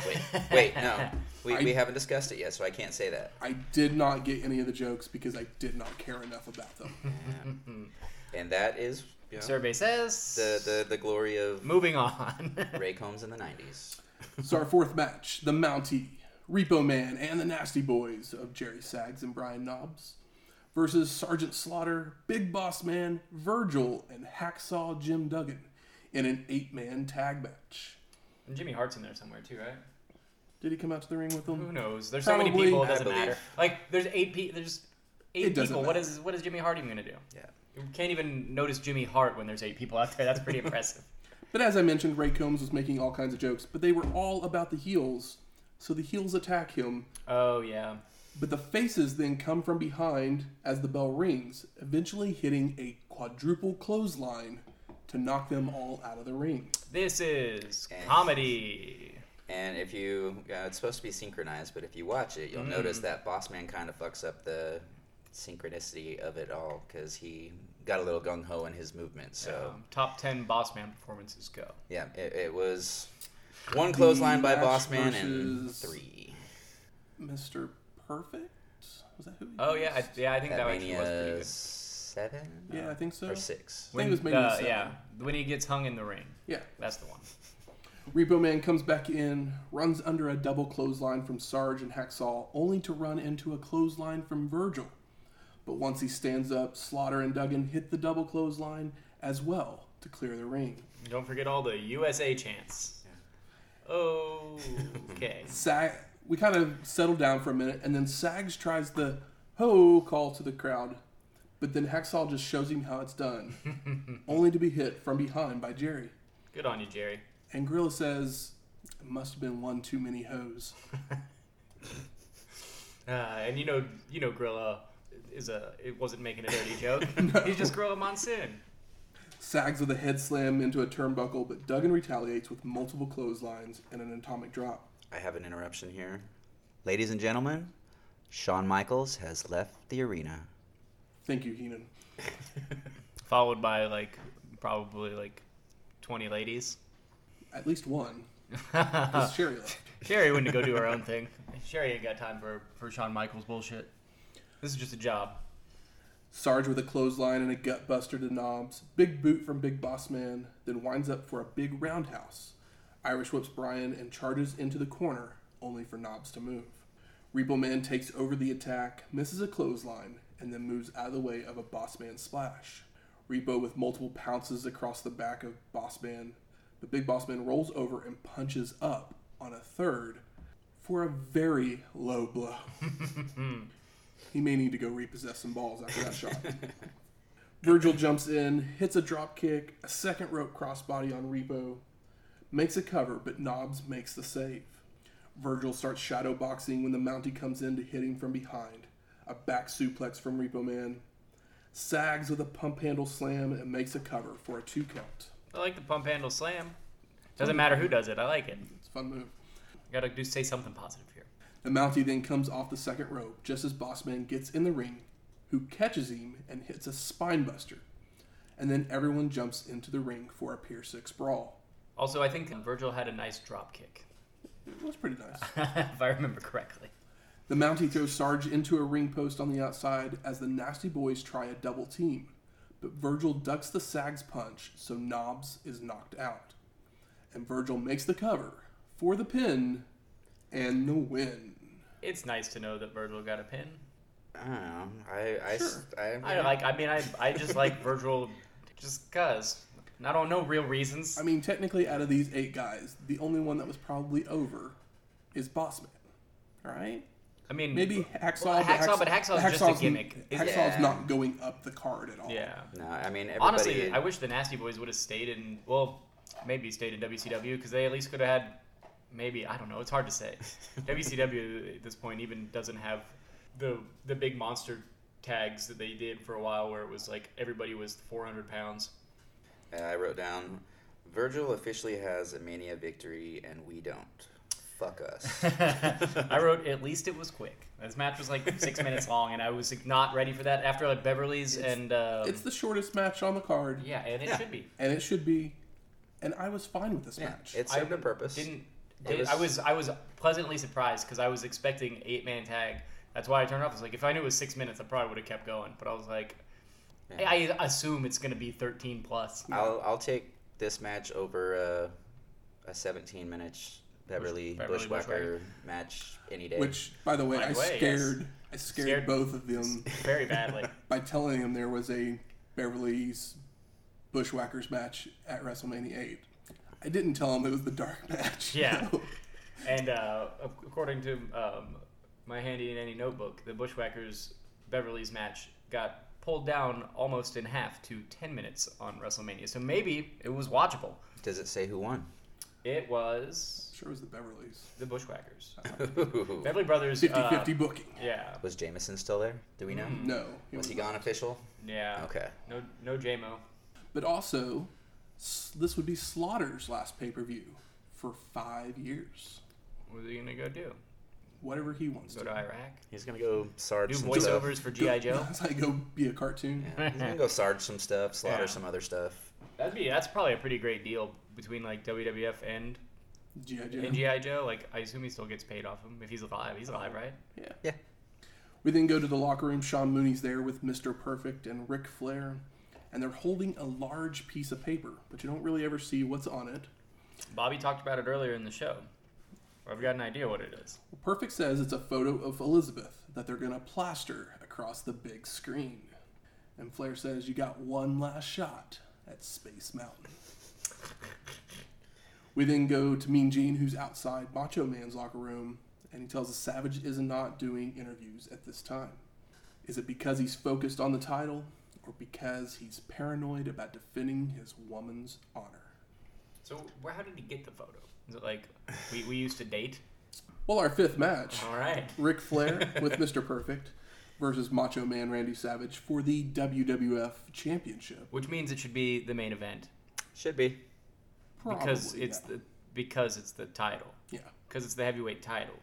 Wait, wait, no, we, *laughs* I- we haven't discussed it yet, so I can't say that. I did not get any of the jokes because I did not care enough about them. *laughs* And that is you know, Survey says the, the the glory of Moving on. *laughs* Ray Combs in the '90s. so our fourth match, the Mountie, Repo Man, and the Nasty Boys of Jerry Sags and Brian Knobbs versus Sergeant Slaughter, Big Boss Man, Virgil, and Hacksaw Jim Duggan in an eight-man tag match. and Jimmy Hart's in there somewhere too, right? Did he come out to the ring with them? Who knows? There's so many people. It doesn't matter. Like there's eight people. There's eight people. What matter. is what is Jimmy Hart even gonna do? Yeah. You can't even notice Jimmy Hart when there's eight people out there. That's pretty *laughs* impressive. But as I mentioned, Ray Combs was making all kinds of jokes, but they were all about the heels. So the heels attack him, Oh yeah. but the faces then come from behind as the bell rings, eventually hitting a quadruple clothesline to knock them all out of the ring. This is And- comedy. And if you, uh, it's supposed to be synchronized, but if you watch it, you'll notice that Boss Man kind of fucks up the synchronicity of it all because he got a little gung ho in his movement. So Um, top ten boss man performances go. yeah, it, it was one clothesline by match Boss Man and three. Mr. Perfect? Was that who? he Oh yeah, I, yeah. I think that, That actually was pretty good. seven. Yeah, I think so. Or six. I think it was Mania uh, seven. yeah, when he gets hung in the ring, Yeah. that's the one. Repo Man comes back in, runs under a double clothesline from Sarge and Hacksaw, only to run into a clothesline from Virgil. But once he stands up, Slaughter and Duggan hit the double clothesline as well to clear the ring. Don't forget all the USA chants. Oh, okay. *laughs* Sag, we kind of settle down for a minute, and then Sags tries the ho call to the crowd, but then Hacksaw just shows him how it's done, *laughs* only to be hit from behind by Jerry. Good on you, Jerry. And Gorilla says, it must have been one too many hoes. *laughs* Uh, and you know, you know, Gorilla is a. It wasn't making a dirty joke. He's just Gorilla Monsoon. Sags with a head slam into a turnbuckle, but Duggan retaliates with multiple clotheslines and an atomic drop. I have an interruption here. Ladies and gentlemen, Shawn Michaels has left the arena. Thank you, Heenan. *laughs* Followed by like probably like twenty ladies. At least one. *laughs* Sherry left. Sherry went to go do her own *laughs* thing. Sherry ain't got time for for Shawn Michaels bullshit. This is just a job. Sarge with a clothesline and a gut buster to Knobbs. Big boot from Big Boss Man, then winds up for a big roundhouse. Irish whips Brian and charges into the corner, only for Knobbs to move. Repo Man takes over the attack, misses a clothesline, and then moves out of the way of a Boss Man splash. Repo with multiple pounces across the back of Boss Man. The Big Boss Man rolls over and punches up on a third for a very low blow. *laughs* he may need to go repossess some balls after that shot. *laughs* Virgil jumps in, hits a drop kick, a second rope crossbody on Repo, makes a cover, but Knobbs makes the save. Virgil starts shadow boxing when the Mountie comes in to hit him from behind. A back suplex from Repo Man. Sags with a pump handle slam and makes a cover for a two count. I like the pump handle slam. Doesn't matter who does it. I like it. It's a fun move. Gotta do say something positive Mountie then comes off the second rope just as Bossman gets in the ring, who catches him and hits a spine buster. And then everyone jumps into the ring for a Pier 6 brawl. Also, I think Virgil had a nice drop kick, It was pretty nice. *laughs* if I remember correctly. The Mountie throws Sarge into a ring post on the outside as the Nasty Boys try a double team, but Virgil ducks the Sags punch, so Knobbs is knocked out. And Virgil makes the cover for the pin and the win. It's nice to know that Virgil got a pin. I don't know. I I, s- I, I like. I mean, I I just like *laughs* Virgil, just cause. I don't know real reasons. I mean, technically, out of these eight guys, the only one that was probably over is Bossman. All right? I mean, Maybe Hacksaw. Well, Hacksaw, but Hacksaw's just a gimmick. Is- Hacksaw's Yeah. not going up the card at all. Yeah. no. I mean, everybody. Honestly, I wish the Nasty Boys would have stayed in. Well, maybe stayed in WCW because they at least could have had. Maybe I don't know. It's hard to say. *laughs* WCW at this point even doesn't have the the big monster tags that they did for a while, where it was like everybody was 400 pounds. Uh, I wrote down. Virgil officially has a mania victory, and we don't. Fuck us. *laughs* I wrote at least it was quick. This match was like six *laughs* minutes long, and I was like, not ready for that after like Beverly's It's- and um, It's the shortest match on the card, yeah, and it Yeah. should be. and it should be. And I was fine with this yeah, match. it served a purpose. Didn't, It was- I was I was pleasantly surprised because I was expecting eight man tag. That's why I turned off. I was like, if I knew it was six minutes, I probably would have kept going. But I was like, Yeah. I, I assume it's gonna be thirteen plus. I'll I'll take this match over uh, a 17 minute Beverly, Beverly Bushwhacker match any day. Which, by the way, By I way, scared. I scared, Scared- both of them Very badly. *laughs* by telling them there was a Beverly's Bushwhackers match at WrestleMania 8. I didn't tell him it was the dark *laughs* match. Yeah. and uh, according to um, my handy dandy notebook, the Bushwhackers Beverly's match got pulled down almost in half to ten minutes on WrestleMania. So maybe it was watchable. Does it say who won? It was sure it was the Beverly's. the Bushwhackers. *laughs* Beverly Brothers. 50 uh, 50 booking. Yeah. Was Jameson still there? Do we know? Mm. No. Was he gone official? Yeah. Okay. No, no JMO. But also, s- this would be Slaughter's last pay per view for five years. What are you gonna go do? Whatever he wants Go to. to Iraq? He's gonna go sarge Do some stuff. voiceovers for GI Joe? *laughs* It's like go be a cartoon. Yeah, he's gonna go sarge some stuff, slaughter Yeah. some other stuff. That'd be that's probably a pretty great deal between like WWF and, G.I. Joe. and GI Joe. Like I assume he still gets paid off him if he's alive. He's alive, right? Yeah. Yeah. We then go to the locker room. Sean Mooney's there with Mr. Perfect and Ric Flair, and they're holding a large piece of paper, but you don't really ever see what's on it. Bobby talked about it earlier in the show. I've got an idea what it is. Perfect says it's a photo of Elizabeth that they're going to plaster across the big screen. And Flair says, You got one last shot at Space Mountain. We then go to Mean Gene, who's outside Macho Man's locker room, and he tells us Savage is not doing interviews at this time. Is it because he's focused on the title, or because he's paranoid about defending his woman's honor? So where how did he get the photo? Is it like we, we used to date? Well, our fifth match. All right. Ric Flair *laughs* with Mr. Perfect versus Macho Man Randy Savage for the WWF Championship. Which means it should be the main event Should be. because it's yeah. the because it's the title. yeah. Because it's the heavyweight title.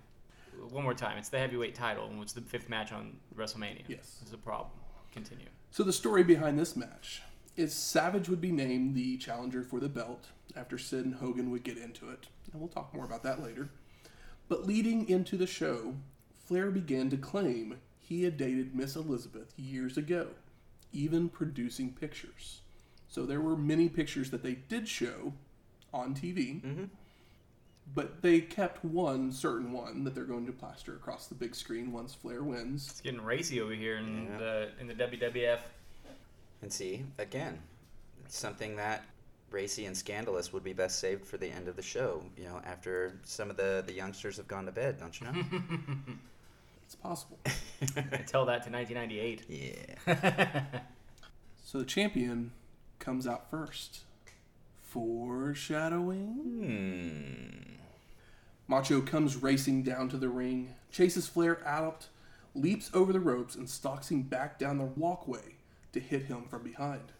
One more time, it's the heavyweight title, and it's the fifth match on WrestleMania. Yes. This is a problem. Continue. So the story behind this match is Savage would be named the challenger for the belt after Sid and Hogan would get into it, and we'll talk more about that later. But leading into the show, Flair began to claim he had dated Miss Elizabeth years ago, even producing pictures. So there were many pictures that they did show on TV, Mm-hmm. But they kept one certain one that they're going to plaster across the big screen once Flair wins. It's getting racy over here in Yeah. the in the WWF. And see, again, it's something that racy and scandalous would be best saved for the end of the show. You know, after some of the the youngsters have gone to bed, don't you know? *laughs* It's possible. *laughs* Tell that to 1998. yeah. So the champion comes out first. Foreshadowing. Hmm. Macho comes racing down to the ring, chases Flair out, leaps over the ropes, and stalks him back down the walkway to hit him from behind,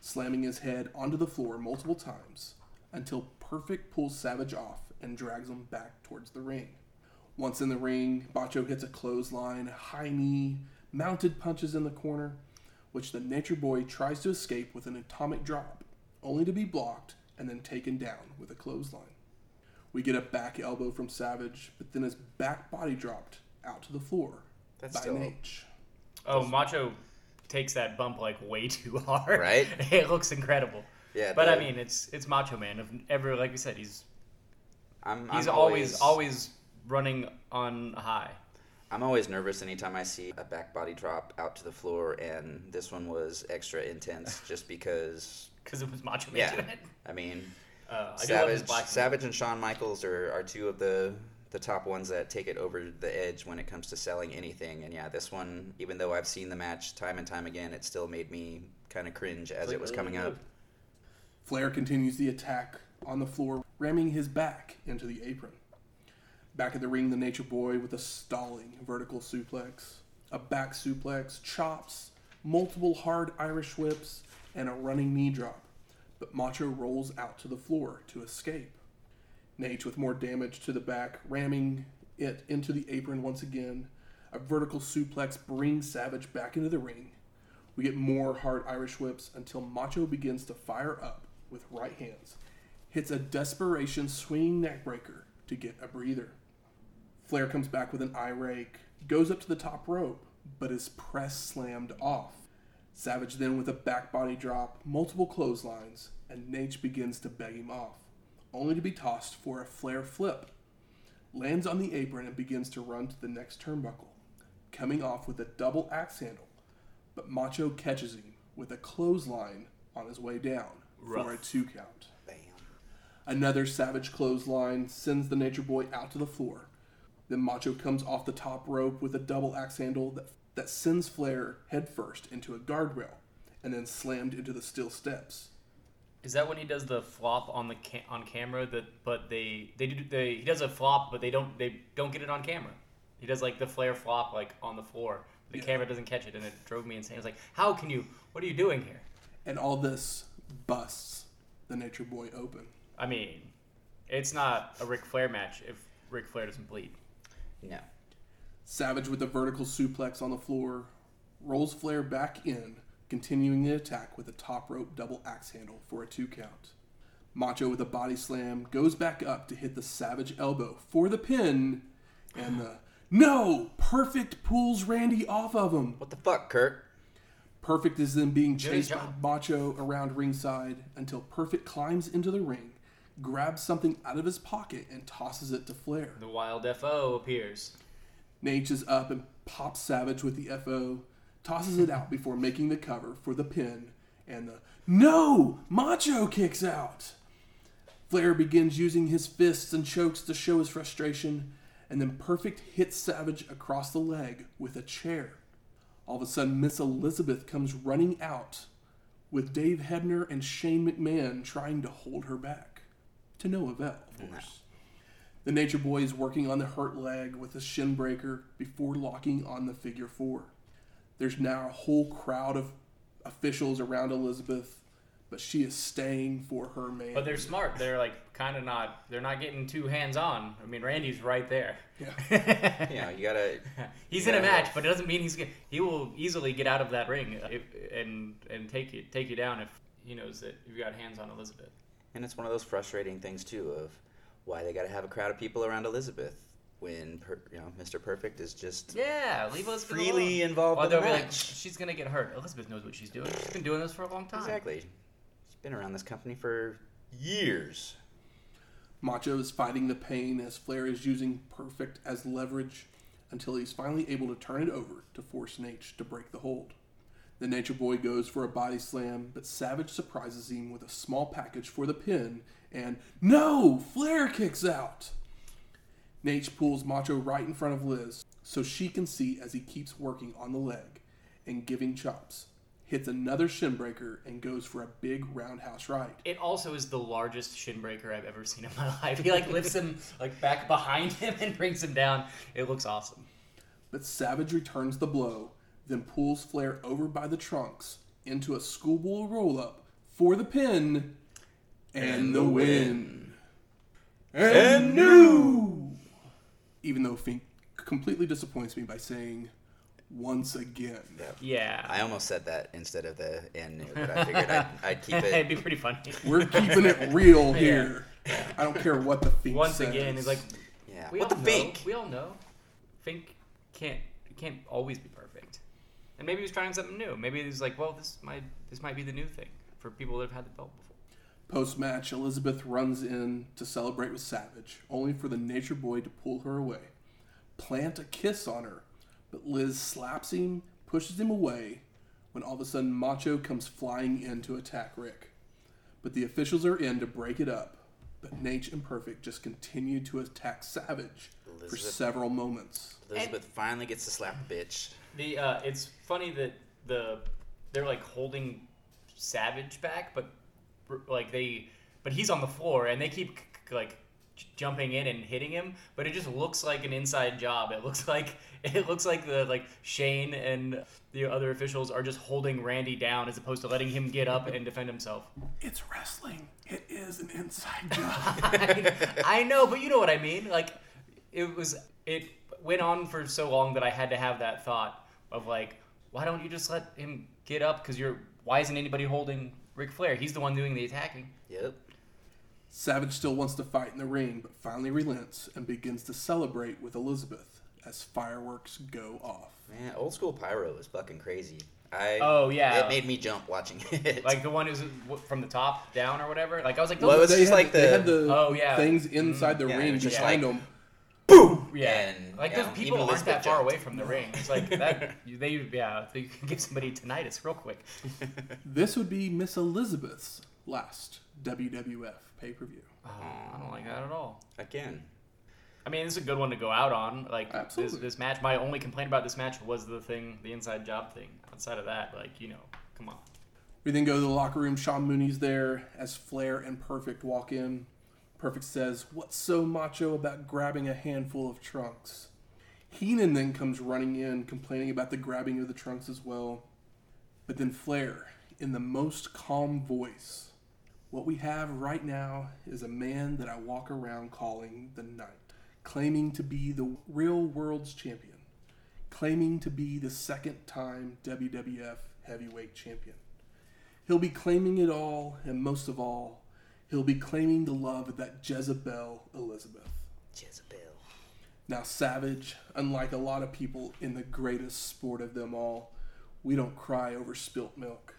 slamming his head onto the floor multiple times until Perfect pulls Savage off and drags him back towards the ring. Once in the ring, Macho hits a clothesline, high knee, mounted punches in the corner, which the Nature Boy tries to escape with an atomic drop, only to be blocked and then taken down with a clothesline. We get a back elbow from Savage, but then his back body dropped out to the floor That's by still- Naitch. Oh, Macho takes that bump like way too *laughs* hard. Right? *laughs* it looks incredible. Yeah, But the- I mean, it's it's Macho Man. Of ever, like we said, he's I'm, he's I'm always always running on high. I'm always nervous anytime I see a back body drop out to the floor, and this one was extra intense just because. *laughs* Because it was Macho Man Yeah, doing it. I mean, Uh, I do love Savage. Savage, and Shawn Michaels are, are two of the the top ones that take it over the edge when it comes to selling anything. And yeah, this one, even though I've seen the match time and time again, it still made me kind of cringe as it was coming up. Flair continues the attack on the floor, ramming his back into the apron. Back at the ring, the Nature Boy with a stalling vertical suplex, a back suplex, chops, multiple hard Irish whips, and a running knee drop. But Macho rolls out to the floor to escape. Naitch with more damage to the back, ramming it into the apron once again. A vertical suplex brings Savage back into the ring. We get more hard Irish whips until Macho begins to fire up with right hands, hits a desperation swinging neckbreaker to get a breather. Flair comes back with an eye rake, goes up to the top rope, but is press slammed off. Savage then with a back body drop, multiple clotheslines, and Naitch begins to beg him off, only to be tossed for a Flair flip. Lands on the apron and begins to run to the next turnbuckle, coming off with a double axe handle, but Macho catches him with a clothesline on his way down for a two count. Bam. Another savage clothesline sends the Nature Boy out to the floor. Then Macho comes off the top rope with a double axe handle that, that sends Flair headfirst into a guardrail and then slammed into the steel steps. Is that when he does the flop on the ca- on camera? That but they they do they he does a flop, but they don't they don't get it on camera. He does like the Flair flop like on the floor. The Yeah. camera doesn't catch it, and it drove me insane. I was like, how can you? What are you doing here? And all this busts the Nature Boy open. I mean, it's not a Ric Flair match if Ric Flair doesn't bleed. No. Savage with a vertical suplex on the floor, rolls Flair back in, continuing the attack with a top rope double axe handle for a two count. Macho with a body slam goes back up to hit the Savage elbow for the pin, and the no perfect pulls Randy off of him. What the fuck, Curt? Perfect is then being chased by. Macho around ringside until Perfect climbs into the ring, grabs something out of his pocket, and tosses it to Flair. The Wild Fo appears. Naitch is up and pops Savage with the FO, tosses it out before making the cover for the pin, and the No! Macho kicks out! Flair begins using his fists and chokes to show his frustration, and then Perfect hits Savage across the leg with a chair. All of a sudden, Miss Elizabeth comes running out, with Dave Hebner and Shane McMahon trying to hold her back. To no avail, of course. The Nature Boy is working on the hurt leg with a shin breaker before locking on the figure four. There's now a whole crowd of officials around Elizabeth, but she is staying for her man. But they're smart. They're like kind of not. They're not getting too hands on. I mean, Randy's right there. Yeah. *laughs* You know, you gotta. he's you in a gotta- match, but it doesn't mean he's gonna, he will easily get out of that ring if, and and take you take you down if he knows that you've got hands on Elizabeth. And it's one of those frustrating things too of why they gotta have a crowd of people around Elizabeth when per, you know Mr. Perfect is just Yeah, leave Elizabeth freely alone. involved Or in they'll be like, she's gonna get hurt. Elizabeth knows what she's doing. She's been doing this for a long time. exactly. He's been around this company for years. Macho is fighting the pain as Flair is using Perfect as leverage until he's finally able to turn it over to force Naitch to break the hold. The Nature Boy goes for a body slam, but Savage surprises him with a small package for the pin, and no! Flair kicks out! Naitch pulls Macho right in front of Liz so she can see as he keeps working on the leg and giving chops. Hits another shin breaker and goes for a big roundhouse right. It also is the largest shin breaker I've ever seen in my *laughs* life. He like lifts him like back behind him and brings him down. It looks awesome. But Savage returns the blow, then pulls Flair over by the trunks into a schoolboy roll up for the pin and, the win. And new! Even though Fink completely disappoints me by saying once again. Yeah. I almost said that instead of the and new, but I figured I'd, *laughs* I'd keep it. It'd be pretty funny. We're keeping it real *laughs* here. I don't care what the Fink Once says. again, he's like, Yeah. we What all the know, fink? We all know, Fink can't can't always be perfect. And maybe he's trying something new. Maybe he's like, well, this might this might be the new thing for people that have had the belt before. Post match, Elizabeth runs in to celebrate with Savage, only for the Nature Boy to pull her away, plant a kiss on her, but Liz slaps him, pushes him away, when all of a sudden Macho comes flying in to attack Rick. But the officials are in to break it up, but Naitch and Perfect just continue to attack Savage for several moments. Elizabeth finally gets to slap the bitch. The uh, it's funny that the they're like holding Savage back, but like they but he's on the floor and they keep like jumping in and hitting him, but it just looks like an inside job. It looks *laughs* like it looks like the like Shane and the other officials are just holding Randy down as opposed to letting him get up and defend himself. It's wrestling. It is an inside job. I, *laughs* I know, but you know what I mean. Like, it was it went on for so long that I had to have that thought of like, why don't you just let him get up? Because you're why isn't anybody holding Ric Flair? He's the one doing the attacking. Yep. Savage still wants to fight in the ring, but finally relents and begins to celebrate with Elizabeth as fireworks go off. Man, old school pyro is fucking crazy. I Oh, yeah. It made me jump watching *laughs* it. Like the one who's from the top down or whatever. Like I was like, Well, it those, was just had, like they the- had the Oh, yeah. things inside the mm-hmm. Yeah, it ring was just behind like- them. Boom. yeah, And, like those know, people aren't that far jumped. away from the ring. It's like that. *laughs* They yeah, they can give somebody tinnitus real quick. *laughs* This would be Miss Elizabeth's last WWF pay per view. Oh, I don't like that at all. Again. I mean, this is a good one to go out on. Like this, this match. My only complaint about this match was the thing, the inside job thing. Outside of that, like you know, come on. We then go to the locker room. Sean Mooney's there as Flair and Perfect walk in. Perfect says, What's so macho about grabbing a handful of trunks? Heenan then comes running in, complaining about the grabbing of the trunks as well. But then Flair, in the most calm voice, what we have right now is a man that I walk around calling the Knight, claiming to be the real world's champion, claiming to be the second time WWF heavyweight champion. He'll be claiming it all, and most of all, he'll be claiming the love of that Jezebel Elizabeth. Jezebel. Now, Savage, unlike a lot of people in the greatest sport of them all, we don't cry over spilt milk.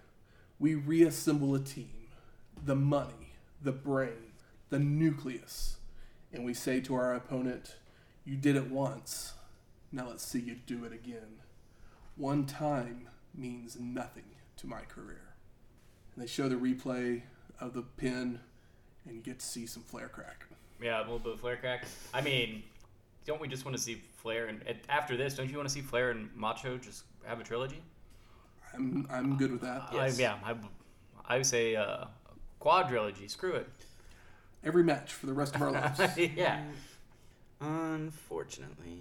We reassemble a team, the money, the brain, the nucleus, and we say to our opponent, You did it once, now let's see you do it again. One time means nothing to my career. And they show the replay of the pin, and you get to see some Flair crack. Yeah, a little bit of Flair crack. I mean, don't we just want to see Flair and and after this? Don't you want to see Flair and Macho just have a trilogy? I'm, I'm good with that. Yes. I, yeah, I, I would say uh, quadrilogy. Screw it. Every match for the rest of our lives. *laughs* yeah. Unfortunately.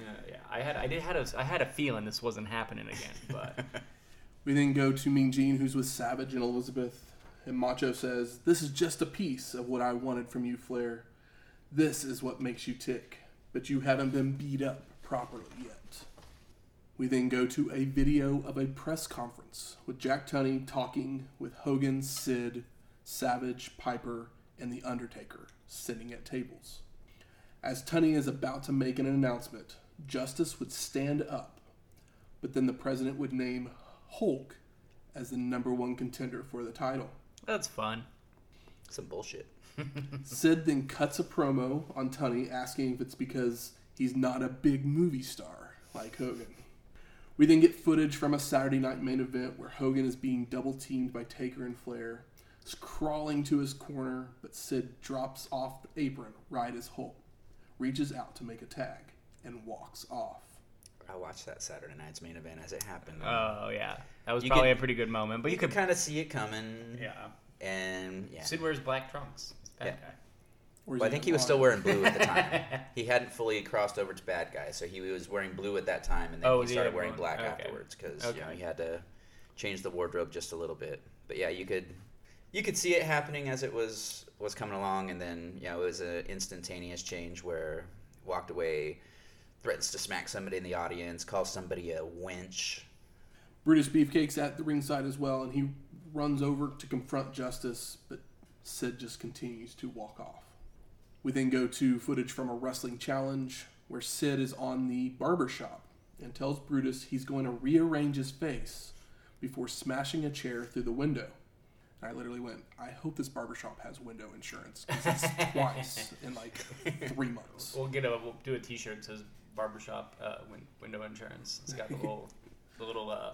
Yeah, yeah. I had I did had a I had a feeling this wasn't happening again, but *laughs* We then go to Mean Gene, who's with Savage and Elizabeth, and Macho says, This is just a piece of what I wanted from you, Flair. This is what makes you tick, but you haven't been beat up properly yet. We then go to a video of a press conference with Jack Tunney talking with Hogan, Sid, Savage, Piper, and The Undertaker sitting at tables. As Tunney is about to make an announcement, Justice would stand up, but then the president would name Hulk as the number one contender for the title. That's fun. Some bullshit. *laughs* Sid then cuts a promo on Tunney asking if it's because he's not a big movie star like Hogan. We then get footage from a Saturday night main event where Hogan is being double teamed by Taker and Flair. He's crawling to his corner, but Sid drops off the apron right as Hulk reaches out to make a tag and walks off. I watched that Saturday night's main event as it happened. Oh yeah, that was You probably could- a pretty good moment. But you you could could, kind of see it coming. yeah. And yeah. Sid wears black trunks. Bad Yeah. guy. Well, I think he was still wearing blue at the time. *laughs* he hadn't fully crossed over to bad guy, so he was wearing blue at that time, and then Oh, he started had wearing blue? black Okay. afterwards because Okay. you know he had to change the wardrobe just a little bit. But yeah, you could you could see it happening as it was was coming along, and then you know it was an instantaneous change where walked away, threatens to smack somebody in the audience, calls somebody a wench. Brutus Beefcake's at the ringside as well, and he runs over to confront Justice, but Sid just continues to walk off. We then go to footage from a wrestling challenge where Sid is on the barber shop and tells Brutus he's going to rearrange his face before smashing a chair through the window. And I literally went, I hope this barbershop has window insurance because it's *laughs* twice in like three months. We'll get a we'll do a T-shirt that says barbershop uh, win- window insurance. It's got the *laughs* little the little uh,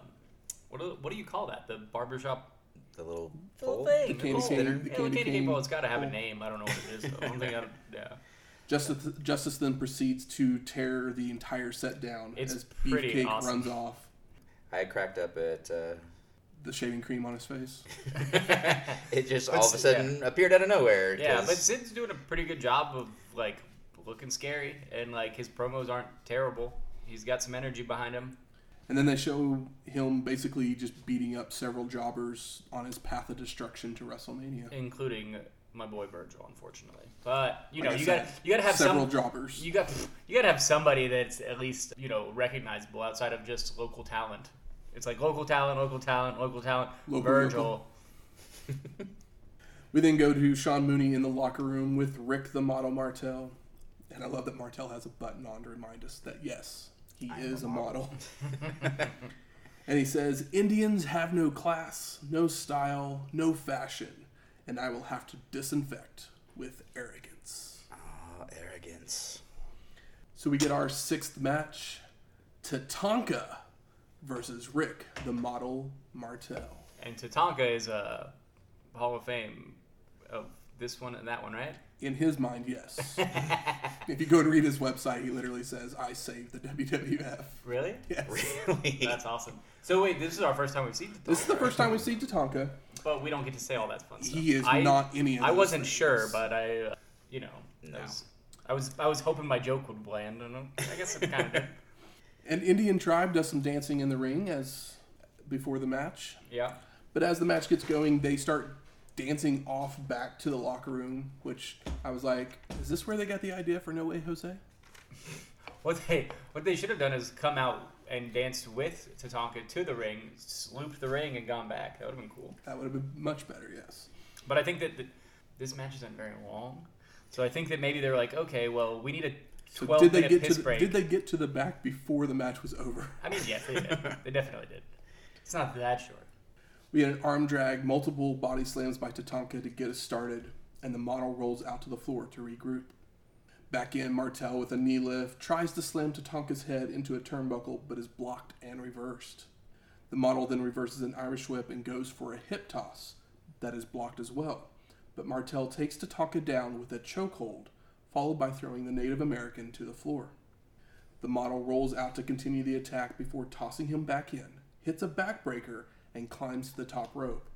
what do, what do you call that? The barbershop The little little thing. The candy cane- yeah, the the candy candy cane cane bowl. It's got to have a name. I don't know what it is though. I don't think *laughs* I. Yeah. Justice, Justice then proceeds to tear the entire set down It's as pretty Beefcake awesome. runs off, I cracked up at. Uh, the shaving cream on his face. *laughs* it just all of a sudden appeared out of nowhere. Yeah, 'cause- but Sid's doing a pretty good job of like looking scary and like his promos aren't terrible. He's got some energy behind him. And then they show him basically just beating up several jobbers on his path of destruction to WrestleMania. including my boy Virgil, unfortunately. But you know, I you got you got to have several some jobbers. you got you got to have somebody that's at least you know recognizable outside of just local talent. It's like local talent, local talent, local talent. Local, Virgil. *laughs* We then go to Sean Mooney in the locker room with Rick the model Martel. And I love that Martel has a button on to remind us that yes, he I is a a model. model. *laughs* *laughs* and he says, Indians have no class, no style, no fashion, and I will have to disinfect with arrogance. Oh, arrogance. So we get our sixth match Tatanka versus Rick, the model Martel. And Tatanka is a Hall of Fame of this one and that one, right? In his mind, yes. *laughs* if you go and read his website, he literally says, I saved the WWF. Really? Yes. Really? *laughs* That's awesome. So wait, this is our first time we've seen Tatanka. This is the first time we see Tatanka. but we don't get to say all that fun stuff. He is I, not any of I those wasn't things. sure, but I, uh, you know, No. I, was, I was I was hoping my joke would land, and uh, I guess it kind of did. *laughs* An Indian tribe does some dancing in the ring as before the match. Yeah. But as the match gets going, they start dancing off back to the locker room, which I was like, is this where they got the idea for No Way Jose? What they what they should have done is come out and danced with Tatanka to the ring, looped the ring, and gone back. That would have been cool. That would have been much better, yes. But I think that the, this match isn't very long, so I think that maybe they're like, okay, well, we need a So did they minute get to the, break. did they get to the back before the match was over? I mean, yes, they did. they definitely did. It's not that short. We had an arm drag, multiple body slams by Tatanka to get us started, and the model rolls out to the floor to regroup. Back in, Martel with a knee lift tries to slam Tatanka's head into a turnbuckle, but is blocked and reversed. The model then reverses an Irish whip and goes for a hip toss that is blocked as well. But Martel takes Tatanka down with a chokehold, followed by throwing the Native American to the floor. The model rolls out to continue the attack before tossing him back in, hits a backbreaker, and climbs to the top rope.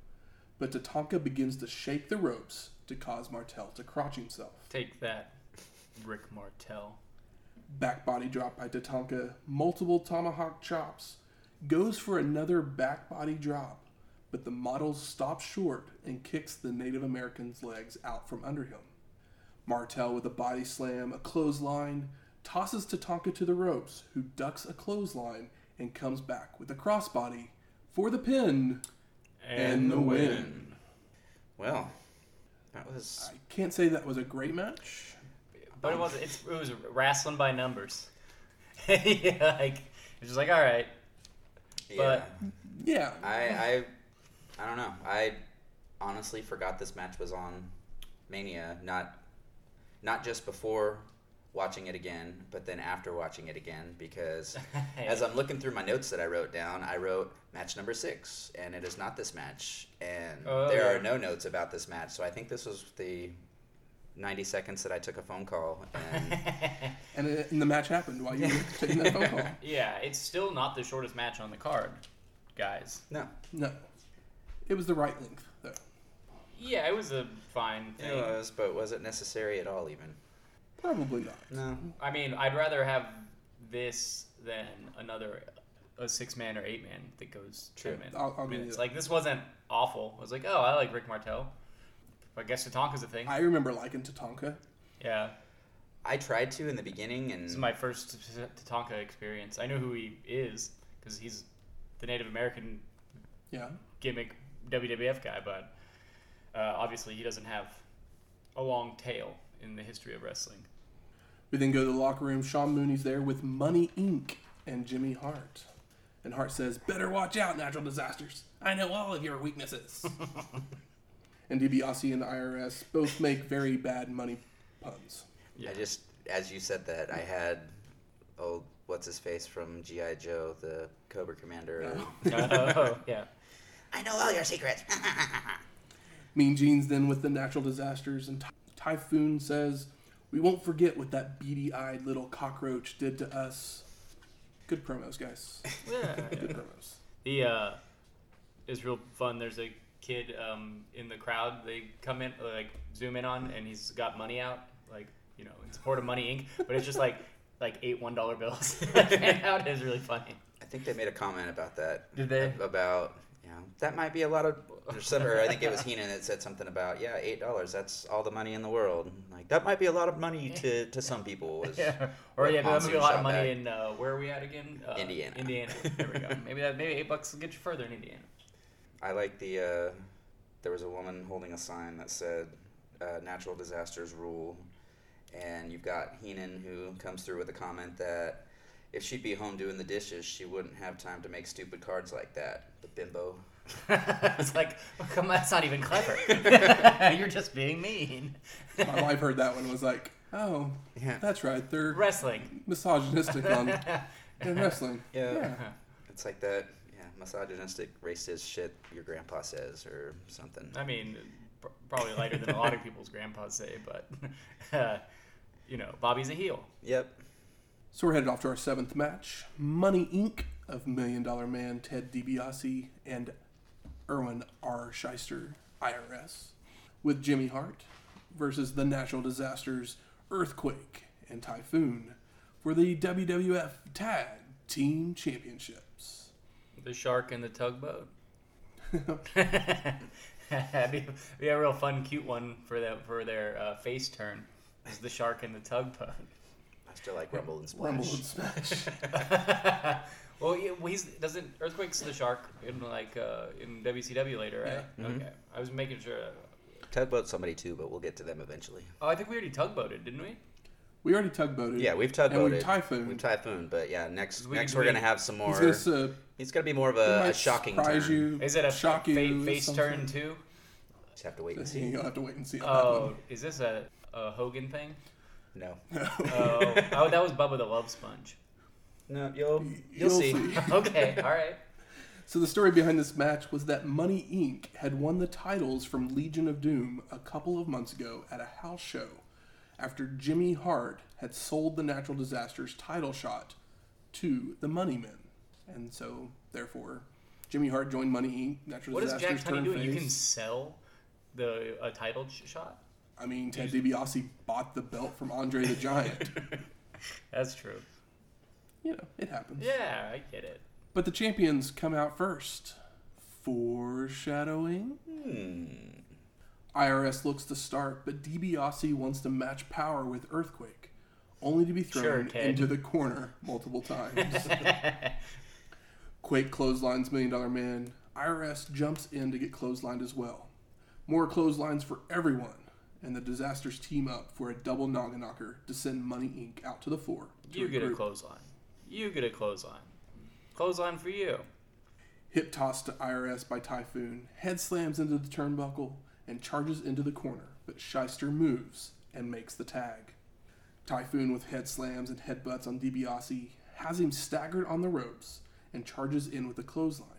But Tatanka begins to shake the ropes to cause Martel to crotch himself. Take that, Rick Martel. Back body drop by Tatanka, multiple tomahawk chops, goes for another back body drop, but the model stops short and kicks the Native American's legs out from under him. Martel with a body slam, a clothesline, tosses Tatanka to the ropes, who ducks a clothesline and comes back with a crossbody for the pin and the win. Well, that was. I can't say that was a great match. But it was it's, it was wrestling by numbers. *laughs* yeah, like it's just like all right. Yeah. Yeah, I, I, I don't know. I honestly forgot this match was on Mania. Not, not just before watching it again, but then after watching it again, because *laughs* as I'm looking through my notes that I wrote down, I wrote match number six, and it is not this match, and Oh, there yeah. are no notes about this match. So I think this was the 90 seconds that I took a phone call, and *laughs* And, it, and the match happened while you were *laughs* taking that phone call. yeah, it's still not the shortest match on the card, guys. no, No, it was the right length though. Yeah, it was a fine thing. it was, but was it necessary at all? Even Probably not. no. I mean, I'd rather have this than another a six man or eight man that goes True. ten minutes. I'll- I'll minutes. Like this wasn't awful. I was like, oh, I like Rick Martel. I guess Tatanka's a thing. I remember liking Tatanka. yeah, I tried to in the beginning, and this is my first Tatanka experience. I know who he is because he's the Native American Yeah. gimmick WWF guy, but uh, obviously he doesn't have a long tail in the history of wrestling. We then go to the locker room. Sean Mooney's there with Money Inc. and Jimmy Hart. And Hart says, Better watch out, natural disasters. I know all of your weaknesses. *laughs* and DiBiase and the IRS both make very bad money puns. I just, as you said that, I had, oh, what's his face from GI Joe, the Cobra Commander. oh, oh *laughs* yeah. I know all your secrets. *laughs* Mean Gene's then with the natural disasters, and Ty- Typhoon says, We won't forget what that beady eyed little cockroach did to us. Good promos, guys. *laughs* Yeah. Good promos. The uh, is real fun. There's a kid um, in the crowd. They come in, like zoom in on, and he's got money out, like you know, in support of Money Inc. But it's just like *laughs* like eight one dollar bills *laughs* out. Is really funny. I think they made a comment about that. Did they? About, you know, that might be a lot of, or, some, or I think it was Heenan that said something about, yeah, $8, that's all the money in the world. Like, that might be a lot of money to, to some people. *laughs* Was, Yeah. Or yeah, that would be a lot of money in uh, where are we at again? Uh, Indiana. Indiana. There we go. *laughs* Maybe that maybe eight bucks will get you further in Indiana. I like the, uh, there was a woman holding a sign that said, uh, natural disasters rule. And you've got Heenan who comes through with a comment that if she'd be home doing the dishes, she wouldn't have time to make stupid cards like that. The bimbo. *laughs* it's like, well, come on, that's not even clever. *laughs* You're just being mean. My wife heard that one and was like, Oh, Yeah. that's right. They're Wrestling. misogynistic on *laughs* in wrestling. Yeah. Yeah. It's like that, yeah, misogynistic, racist shit your grandpa says or something. I mean, pr- probably lighter than a lot of people's grandpas say, but uh, you know, Bobby's a heel. Yep. So we're headed off to our seventh match. Money Inc. of Million Dollar Man, Ted DiBiase, and Irwin R. Schyster, IRS, with Jimmy Hart versus the Natural Disasters, Earthquake, and Typhoon for the WWF Tag Team Championships. The shark and the tugboat. *laughs* *laughs* That'd be, be a real fun, cute one for them for their uh, face turn. Is the shark and the tugboat. I still like Rumble and Splash. Rumble and Smash. *laughs* well, yeah, well, he's doesn't earthquake's the shark in like uh, in WCW later, right? Yeah. Mhm. Okay, I was making sure. Tugboat somebody too, but we'll get to them eventually. Oh, I think we already tugboated, didn't we? We already tugboated. Yeah, we've And tugboated. we've typhooned. We've typhoon, but yeah, next We- next we- we're gonna have some more. He's gonna, uh, He's gonna be more of a, a shocking surprise turn. you. Is it a shock fa- you face something. turn too? Just have to wait and see. You'll have to wait and see. On Oh, is this a, a Hogan thing? No, *laughs* that. Oh, oh, that was Bubba the Love Sponge. No, you'll You'll you'll, see. *laughs* Okay, all right. So the story behind this match was that Money Inc. had won the titles from Legion of Doom a couple of months ago at a house show after Jimmy Hart had sold the Natural Disasters title shot to the Money Men, And so, therefore, Jimmy Hart joined Money Inc. Natural What is Disasters Jack Tunney turned doing? You can sell the a title sh- shot. I mean, Ted DiBiase bought the belt from Andre the Giant. *laughs* That's true. You know, it happens. Yeah, I get it. But the champions come out first. Foreshadowing? Hmm. IRS looks to start, but DiBiase wants to match power with Earthquake, only to be thrown Sure, into the corner multiple times. *laughs* Quake clotheslines Million Dollar Man. IRS jumps in to get clotheslined as well. More clotheslines for everyone, and the disasters team up for a double noggin knocker to send Money Inc. out to the floor. to You get a clothesline. You get a clothesline. Clothesline for you. Hip toss to IRS by Typhoon, head slams into the turnbuckle, and charges into the corner, but Schyster moves and makes the tag. Typhoon with head slams and headbutts on DiBiase has him staggered on the ropes and charges in with a clothesline.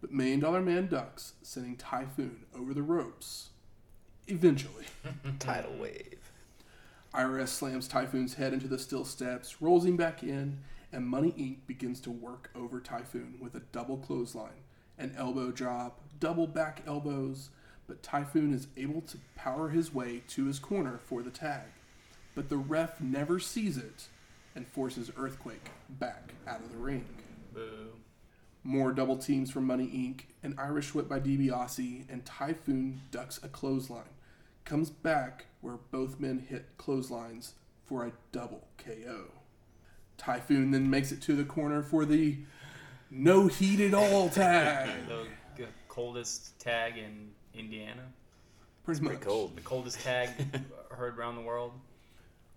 But Million Dollar Man ducks, sending Typhoon over the ropes. Eventually. *laughs* Tidal wave. IRS slams Typhoon's head into the steel steps, rolls him back in, and Money Inc. begins to work over Typhoon with a double clothesline, an elbow drop, double back elbows, but Typhoon is able to power his way to his corner for the tag. But the ref never sees it and forces Earthquake back out of the ring. Boo. More double teams from Money Inc., an Irish whip by DiBiase, and Typhoon ducks a clothesline. Comes back where both men hit clotheslines for a double KO. Typhoon then makes it to the corner for the no heat at all *laughs* tag. The g- coldest tag in Indiana. Pretty much. Pretty cold. The coldest tag *laughs* heard around the world.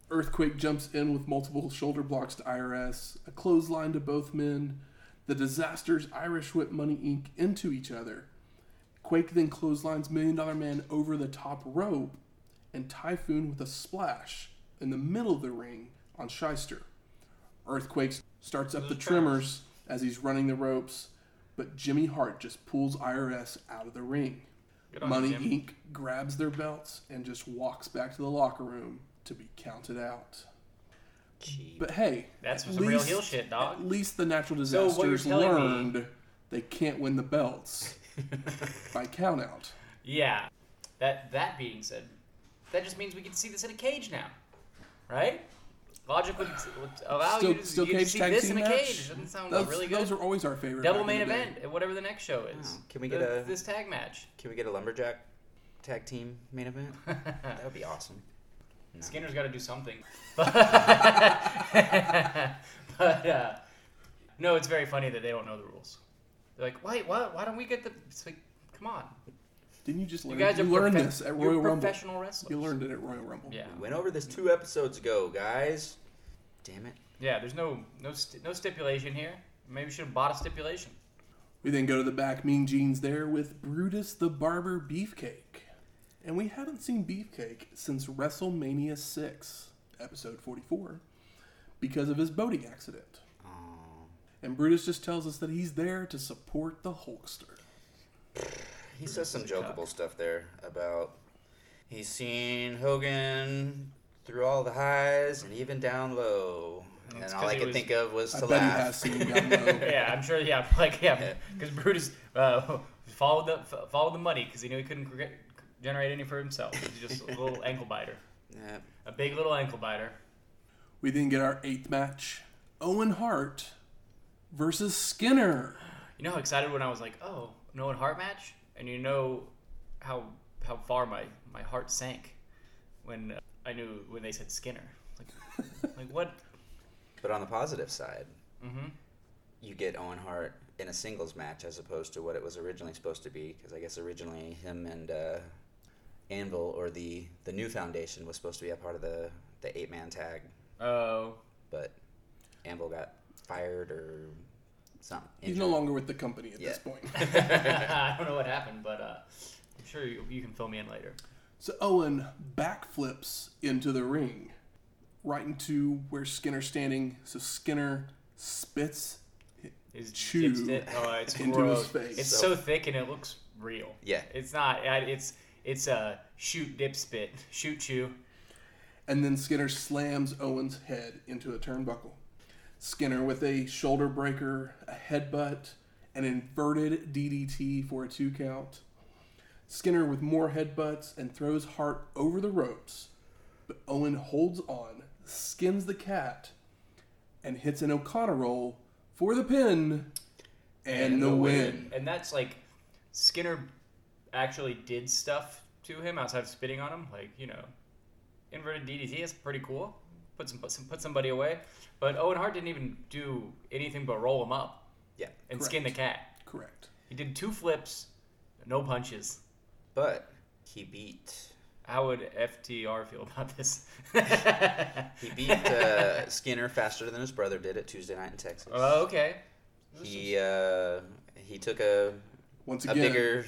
Earthquake jumps in with multiple shoulder blocks to IRS, a clothesline to both men. The disasters Irish whip Money Inc. into each other. Quake then clotheslines Million Dollar Man over the top rope, and Typhoon with a splash in the middle of the ring on Schyster. Earthquake starts up the trimmers as he's running the ropes, but Jimmy Hart just pulls IRS out of the ring. On Money Jim. Inc. grabs their belts and just walks back to the locker room to be counted out. But hey, That's at some real heel shit, dog. At least the natural So disasters me- learned they can't win the belts *laughs* by countout. Yeah. That that being said, that just means we can see this in a cage now, right? Logic would, would allow still, you to, still you to see tag this team in a match. cage. Doesn't sound those, really good. those are always our favorite. Double main the day. event, and whatever the next show is. Oh, can we The- get a- this tag match? Can we get a lumberjack tag team main event? *laughs* that would be awesome. No. Skinner's got to do something. But, *laughs* *laughs* but uh, no, it's very funny that they don't know the rules. They're like, wait, what? Why don't we get the? It's like, come on, Didn't you just you guys You, are learned profe- this at you're Royal Rumble. professional wrestlers. You learned it at Royal Rumble. Yeah, We went over this two episodes ago, guys. Damn it. yeah. There's no no st- no stipulation here. Maybe we should have bought a stipulation. We then go to the back, Mean Gene's there with Brutus the Barber Beefcake. And we haven't seen Beefcake since WrestleMania 6, episode 44, because of his boating accident. Aw. And Brutus just tells us that he's there to support the Hulkster. He says some Bruce is jokeable stuff there about he's seen Hogan through all the highs and even down low. And It's all 'cause I could was- think of was I to bet he laugh. has seen down low. *laughs* yeah, I'm sure. Yeah, *laughs* like yeah, because Brutus uh, *laughs* followed the followed the money because he knew he couldn't cre- generate any for himself. He's just a little ankle biter, Yeah. a big little ankle biter. We then get our eighth match Owen Hart versus Skinner. You know how excited when I was like, oh, an Owen Hart match, and you know how how far my my heart sank when uh, I knew when they said Skinner. Like, *laughs* like what? But on the positive side, Mm-hmm. you get Owen Hart in a singles match as opposed to what it was originally supposed to be. Because I guess originally him and uh, Anvil or the the new foundation was supposed to be a part of the the eight man tag, Oh, but Anvil got fired or something. He's no longer with the company at Yeah. this point. *laughs* *laughs* I don't know what happened, but uh, I'm sure you, you can fill me in later. So Owen backflips into the ring, right into where Skinner's standing. So Skinner spits. Is Chew dipstick- Oh, it's *laughs* into his face. It's So- so thick and it looks real. Yeah. It's not. It's it's a shoot dip spit shoot chew. And then Skinner slams Owen's head into a turnbuckle. Skinner with a shoulder breaker, a headbutt, an inverted DDT for a two count. Skinner with more headbutts and throws Hart over the ropes. But Owen holds on, skins the cat, and hits an O'Connor roll for the pin and, the, win. And that's like Skinner actually did stuff to him outside of spitting on him, like you know, inverted DDT is pretty cool. Put some put some put somebody away, but Owen Hart didn't even do anything but roll him up Yeah. and skin the cat. Correct. He did two flips, no punches. But he beat How would FTR feel about this? *laughs* he beat uh, *laughs* Skinner faster than his brother did at Tuesday night in Texas. Oh, okay. he uh, he took a Once a again, bigger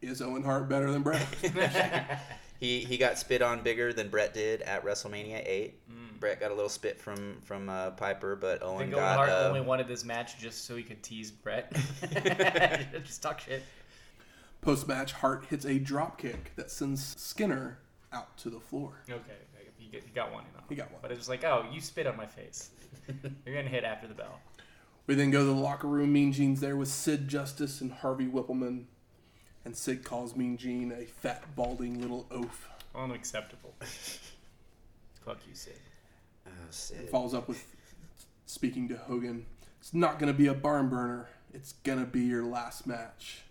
is Owen Hart better than Bret? *laughs* he he got spit on bigger than Bret did at WrestleMania eight. Mm. Bret got a little spit from from uh, Piper, but I Owen think Owen got. Hart uh, only wanted this match just so he could tease Bret. *laughs* *laughs* just talk shit. Post match, Hart hits a drop kick that sends Skinner out to the floor. Okay, okay, he, get, he got one. You know. He got one. But it was like, oh, you spit on my face. *laughs* You're gonna hit after the bell. We then go to the locker room. Mean Gene's there with Sid Justice and Harvey Whippleman. And Sid calls Mean Gene a fat, balding little oaf. Unacceptable. Fuck you, Sid. Oh, Sid. Follows up with speaking to Hogan. It's not going to be a barn burner. It's going to be your last match.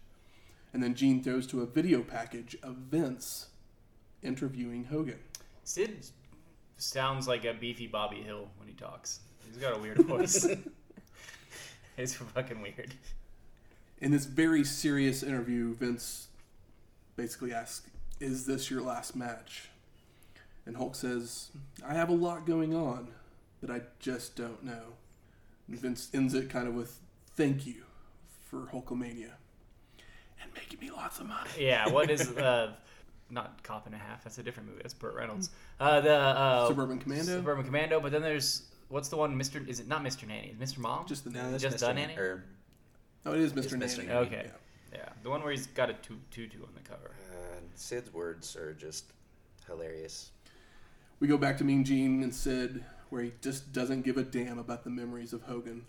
And then Gene throws to a video package of Vince interviewing Hogan. Sid sounds like a beefy Bobby Hill when he talks. He's got a weird *laughs* voice. *laughs* it's fucking weird. In this very serious interview, Vince basically asks, Is this your last match? And Hulk says, I have a lot going on, but I just don't know. And Vince ends it kind of with, Thank you for Hulkamania. And making me lots of money. Yeah, what is *laughs* uh not Cop and a Half, that's a different movie. That's Burt Reynolds. Uh the uh Suburban Commando? Suburban Commando, but then there's what's the one Mr. is it not Mr. Nanny, is Mr. Mom? Just the No, that's Just Mr. done Nan- or, Oh, it is Mr. Nanny. Mr. Nanny. Okay. Yeah. yeah, the one where he's got a tu- tutu on the cover. uh, Sid's words are just hilarious. We go back to Mean Gene and Sid, where he just doesn't give a damn about the memories of Hogan.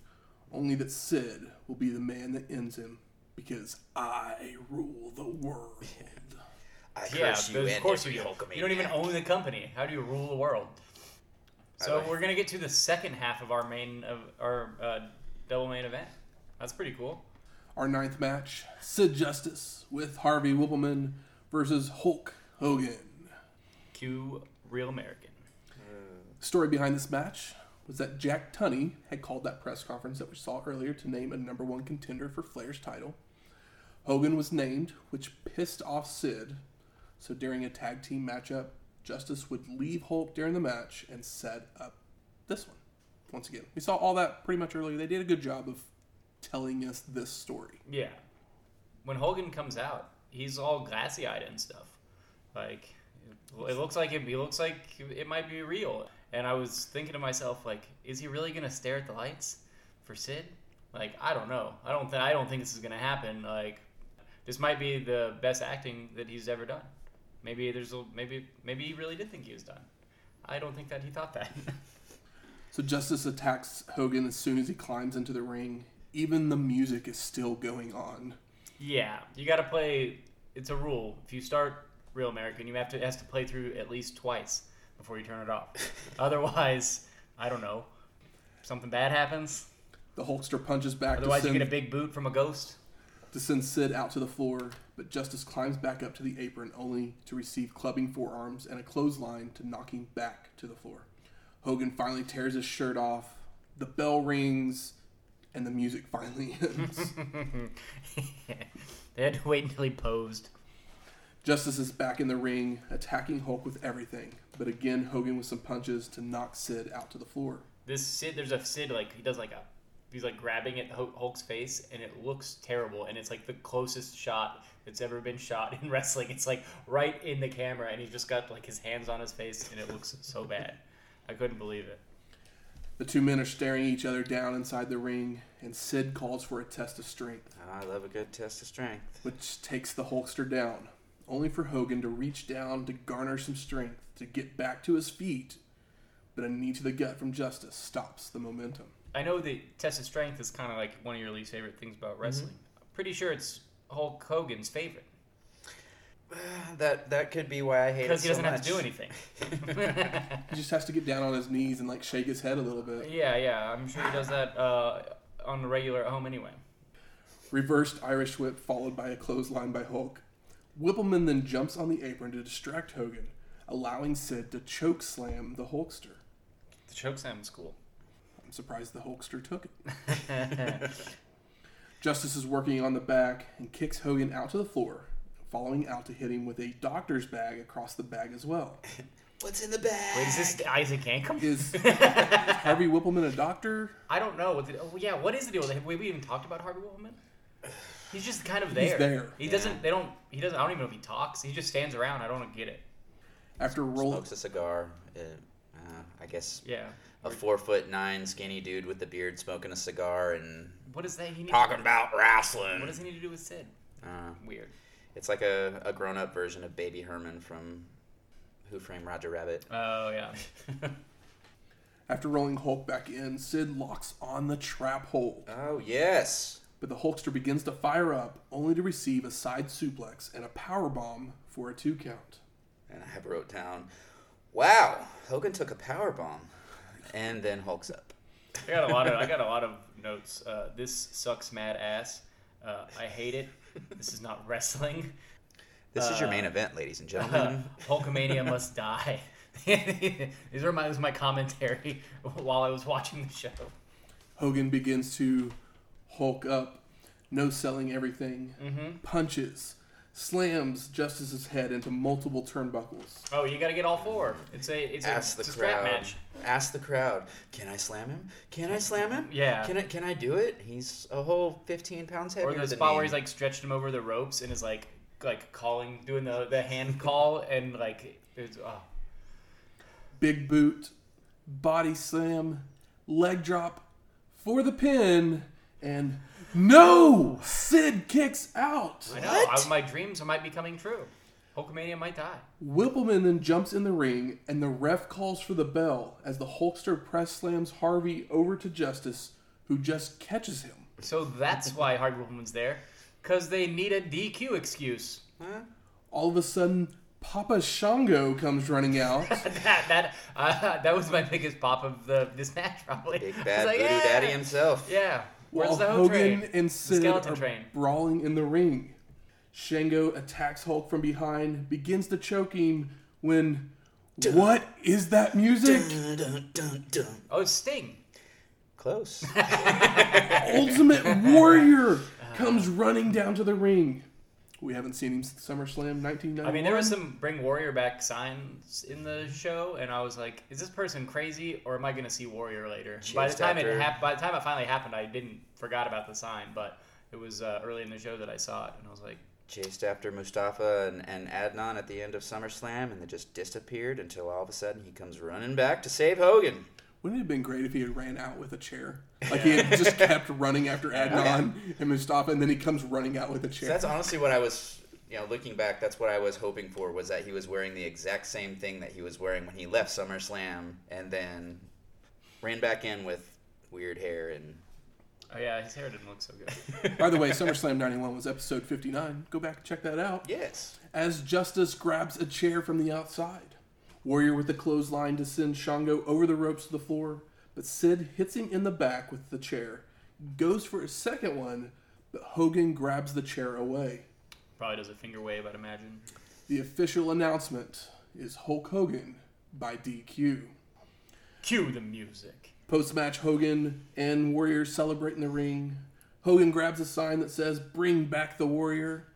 Only that Sid will be the man that ends him because I rule the world. *laughs* I Yeah, curse you of course you every do. Hulkamaniac. You don't even own the company. How do you rule the world? So like- we're gonna get to the second half of our main of our uh, double main event. That's pretty cool. Our ninth match Sid Justice with Harvey Whippleman versus Hulk Hogan. Cue Real American. Story behind this match was that Jack Tunney had called that press conference that we saw earlier to name a number one contender for Flair's title. Hogan was named, which pissed off Sid. So during a tag team matchup, Justice would leave Hulk during the match and set up this one. Once again, we saw all that pretty much earlier. They did a good job of telling us this story. Yeah. When Hogan comes out, he's all glassy eyed and stuff. Like it, it looks like it, he looks like it might be real. And I was thinking to myself, like, is he really gonna stare at the lights for Sid? Like, I don't know. I don't think I don't think this is gonna happen. Like, this might be the best acting that he's ever done. Maybe there's a maybe maybe he really did think he was done. I don't think that he thought that. *laughs* So Justice attacks Hogan as soon as he climbs into the ring. Even the music is still going on. Yeah, you got to play. It's a rule. If you start Real American, you have to has to play through at least twice before you turn it off. *laughs* Otherwise, I don't know. Something bad happens. The Hulkster punches back to Otherwise, you get a big boot from a ghost. to send Sid out to the floor, but Justice climbs back up to the apron only to receive clubbing forearms and a clothesline to knock him back to the floor. Hogan finally tears his shirt off. The bell rings, and the music finally *laughs* ends. *laughs* they had to wait until he posed. Justice is back in the ring, attacking Hulk with everything, but again Hogan with some punches to knock Sid out to the floor. This Sid, there's a Sid like he does like a, he's like grabbing at Hulk's face, and it looks terrible. And it's like the closest shot that's ever been shot in *laughs* wrestling. It's like right in the camera, and he's just got like his hands on his face, and it looks so bad. I couldn't believe it. The two men are staring each other down inside the ring, and Sid calls for a test of strength, ah, I love a good test of strength. which takes the Hulkster down, only for Hogan to reach down to garner some strength to get back to his feet. But a knee to the gut from Justice stops the momentum. I know the test of strength is kind of like one of your least favorite things about wrestling. I'm pretty sure it's Hulk Hogan's favorite *sighs* That that could be why I hate it because he doesn't have to do anything. *laughs* He just has to get down on his knees and like shake his head a little bit. yeah, yeah, I'm sure he does that uh, on the regular at home anyway. Reversed Irish whip followed by a clothesline by Hulk. Whippleman then jumps on the apron to distract Hogan, allowing Sid to choke slam the Hulkster. The choke slam was cool. I'm surprised the Hulkster took it. *laughs* Justice is working on the back and kicks Hogan out to the floor, following out to hit him with a doctor's bag across the bag as well. *laughs* What's in the bag? Wait, is this Isaac Yankem? Is, is *laughs* Harvey Whippleman a doctor? I don't know. What the, oh, yeah, what is the deal? Have we even talked about Harvey Whippleman? He's just kind of there. He's there. He doesn't. They don't. He doesn't. I don't even know if he talks. He just stands around. I don't get it. After roll, Smokes a cigar. Uh, uh, Uh, I guess Yeah. a four foot nine skinny dude with a beard smoking a cigar and What does that? He need talking about wrestling. What does he need to do with Sid? Uh, Weird. it's like a, a grown up version of Baby Herman from Who Framed Roger Rabbit. Oh yeah. *laughs* After rolling Hulk back in, Sid locks on the trap hold, oh, yes. But the Hulkster begins to fire up, only to receive a side suplex and a power bomb for a two count. And I wrote down, wow, Hogan took a power bomb. And then Hulk's up. I got a lot of I got a lot of notes. Uh, this sucks mad ass. Uh, I hate it. This is not wrestling. This is your Uh, main event, ladies and Uh, gentlemen. *laughs* Hulkamania must die. *laughs* These are my was my commentary *laughs* while I was watching the show. Hogan begins to Hulk up, no selling everything, Mm-hmm. punches, slams Justice's head into multiple turnbuckles. Oh, you got to get all four. It's a it's a, Ask the it's a scrap crowd. match. Ask the crowd. Can I slam him? Can I slam him? Yeah. Can I? Can I do it? He's a whole fifteen pounds heavier Or the spot me. where he's like stretched him over the ropes and is like like calling, doing the the hand call and like it's oh. Big boot, body slam, leg drop for the pin, and no! Sid kicks out. I know. What? I, my dreams might be coming true. Hulkamania might die. Whippleman then jumps in the ring, and the ref calls for the bell as the Hulkster press slams Harvey over to Justice, who just catches him. So that's why Hard Woman's there, because they need a DQ excuse. Huh? All of a sudden, Papa Shango comes running out. *laughs* that that uh, *laughs* that was my biggest pop of the this match probably. Big bad like, voodoo yeah. daddy himself. Yeah. Where's while the Hogan train? and Sid skeleton are train. brawling in the ring. Shango attacks Hulk from behind, begins to choke him when. What is that music? Dun, dun, dun, dun. Oh, it's Sting. Close. *laughs* *laughs* Ultimate Warrior comes running down to the ring. We haven't seen him since SummerSlam 1991. I mean, there was some bring Warrior back signs in the show, and I was like, "Is this person crazy, or am I going to see Warrior later?" by the time after- it hap- by the time it finally happened, I didn't forgot about the sign, but it was uh, early in the show that I saw it, and I was like, Chased after Mustafa and, and Adnan at the end of SummerSlam, and they just disappeared until all of a sudden he comes running back to save Hogan. Wouldn't it have been great if he had ran out with a chair? Like he had just kept running after *laughs* Adnan and Mustafa, and then he comes running out with a So chair. that's honestly what I was, you know, looking back, that's what I was hoping for was that he was wearing the exact same thing that he was wearing when he left SummerSlam, and then ran back in with weird hair and. "Oh yeah, his hair didn't look so good." *laughs* By the way, SummerSlam 91 was episode 59. Go back and check that out. Yes. As Justice grabs a chair from the outside. Warrior with the clothesline to send Shango over the ropes to the floor, but Sid hits him in the back with the chair. Goes for a second one, but Hogan grabs the chair away. Probably does a finger wave, I'd imagine. The official announcement is Hulk Hogan by DQ. Cue the music. Post match, Hogan and Warrior celebrate in the ring. Hogan grabs a sign that says "Bring back the Warrior,"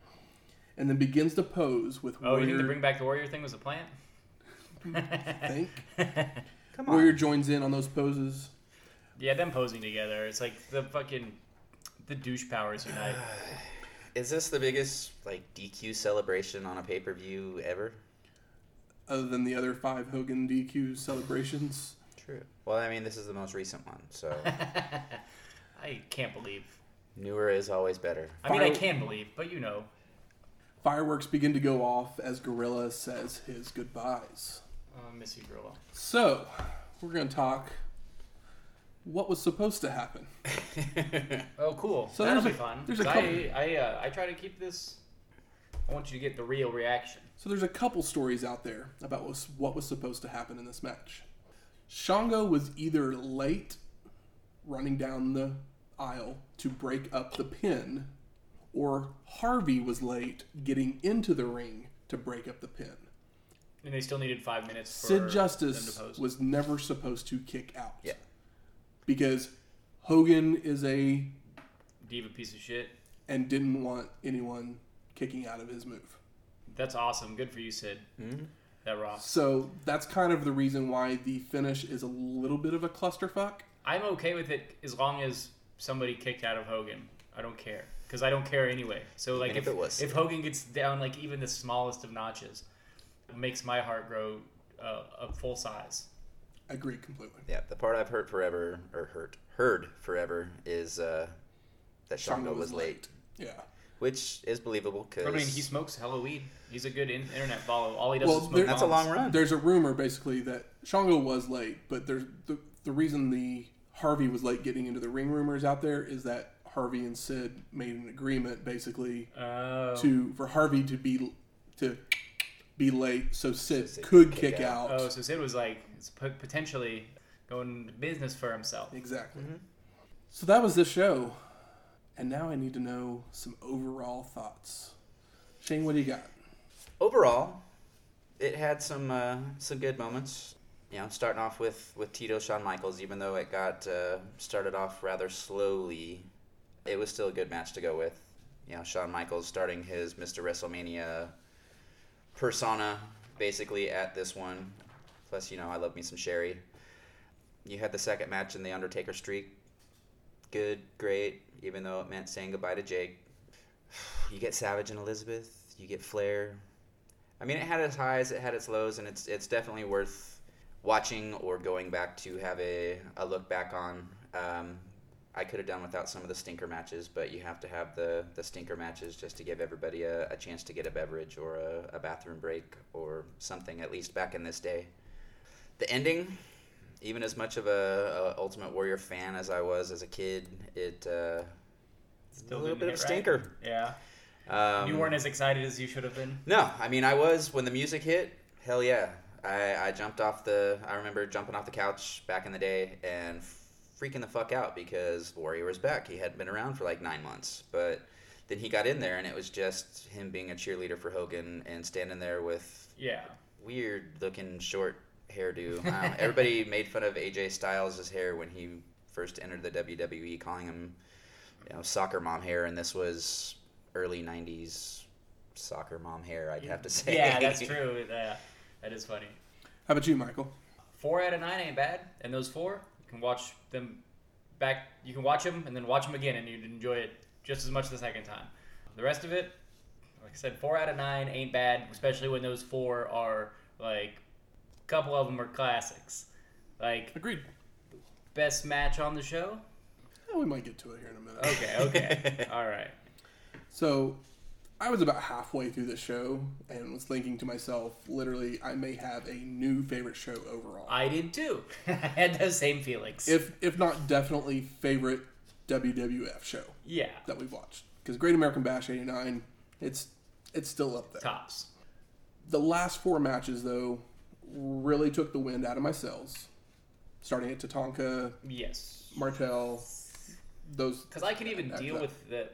and then begins to pose with Oh, Warrior. you think the bring back the Warrior thing was a plant? I think. *laughs* Come on. Warrior joins in on those poses. Yeah, them posing together. It's like the fucking the douche powers unite. *sighs* Is this the biggest like DQ celebration on a pay per view ever? Other than the other five Hogan DQ celebrations, True. Well, I mean, this is the most recent one, so *laughs* I can't believe. newer is always better. I mean, I can believe, but you know. fireworks begin to go off as Gorilla says his goodbyes. Uh, miss you, Gorilla. So, we're going to talk what was supposed to happen. *laughs* Oh, cool. So That'll be a- fun. there's a 'Cause couple- I I, uh, I try to keep this. I want you to get the real reaction. So there's a couple stories out there about what was, what was supposed to happen in this match. Shango was either late running down the aisle to break up the pin, or Harvey was late getting into the ring to break up the pin. And they still needed five minutes for Sid them to Justice pose. was never supposed to kick out. Yeah. Because Hogan is a diva piece of shit. and didn't want anyone kicking out of his move. That's awesome. Good for you, Sid. Mhm. That rocks. So that's kind of the reason why the finish is a little bit of a clusterfuck. I'm okay with it as long as somebody kicked out of Hogan. I don't care because I don't care anyway. So like if if it was if Hogan gets down like even the smallest of notches, it makes my heart grow uh, a full size. I agree completely. Yeah, the part I've heard forever or heard heard forever is uh, that Shango was late, Yeah. which is believable because I mean, he smokes hella weed. He's a good in- internet follow. All he does Well, is smoke. there- that's a long run. There's a rumor basically that Shango was late, but there's the the reason the Harvey was late getting into the ring rumors out there is that Harvey and Sid made an agreement basically Oh. to for Harvey to be to be late so Sid Sid could could kick, kick out. Oh, so Sid was like potentially going into business for himself. Exactly. So that was the show. And now I need to know some overall thoughts. Shane, what do you got? overall, it had some uh, some good moments. You know, starting off with with Tito Shawn Michaels, even though it got uh, started off rather slowly, it was still a good match to go with. You know, Shawn Michaels starting his Mr. WrestleMania persona basically at this one. Plus, you know, I love me some Sherry. You had the second match in the Undertaker streak. Good, great, even though it meant saying goodbye to Jake. *sighs* You get Savage and Elizabeth. You get Flair. I mean, it had its highs, it had its lows, and it's it's definitely worth watching or going back to have a, a look back on. Um, I could have done without some of the stinker matches, but you have to have the, the stinker matches just to give everybody a, a chance to get a beverage or a, a bathroom break or something, at least back in this day. The ending, even as much of a, a Ultimate Warrior fan as I was as a kid, it uh, Still a little bit of hit right. stinker. Yeah. Um, you weren't as excited as you should have been. no, I mean I was when the music hit. Hell yeah, I, I jumped off the. I remember jumping off the couch back in the day and freaking the fuck out because Warrior was back. He hadn't been around for like nine months, but then he got in there and it was just him being a cheerleader for Hogan and standing there with Yeah. weird looking short hairdo. I. Everybody *laughs* made fun of AJ Styles' hair when he first entered the WWE, calling him, you know, soccer mom hair, and this was early '90s soccer mom hair. I'd have to say. Yeah, that's *laughs* true. Yeah, that is funny. How about you, Michael? Four out of nine ain't bad, and those four you can watch them back. You can watch them and then watch them again, and you'd enjoy it just as much the second time. The rest of it, like I said, four out of nine ain't bad, especially when those four are like a couple of them are classics. Like Agreed. best match on the show. We might get to it here in a minute. Okay, okay, *laughs* all right. So, I was about halfway through the show and was thinking to myself, literally, I may have a new favorite show overall. I did too. *laughs* I had those same feelings. if if not definitely favorite WWF show yeah, that we've watched. Because Great American Bash '89, it's it's still up there. tops. The last four matches though really took the wind out of my sails. Starting at Tatanka, Yes, Martel, those. because I could even deal that. with the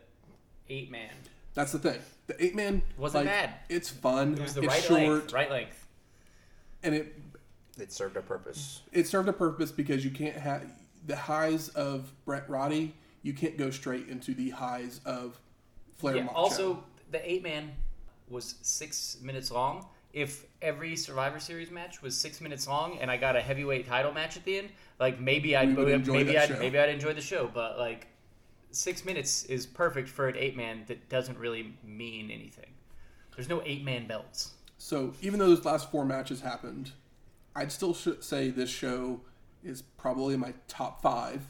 eight man. That's the thing. The eight man Wasn't like, bad. It's fun. It was the it's right short, length. Right length. and it It served a purpose. it served a purpose because you can't have the highs of Bret Roddy. You can't go straight into the highs of Flair. Yeah. Macho. Also, the eight man was six minutes long. If every Survivor Series match was six minutes long, and I got a heavyweight title match at the end, like maybe I'd We would maybe I'd show. maybe I'd enjoy the show. But like, six minutes is perfect for an eight man that doesn't really mean anything. There's no eight man belts. So even though those last four matches happened, I'd still sh- say this show is probably my top five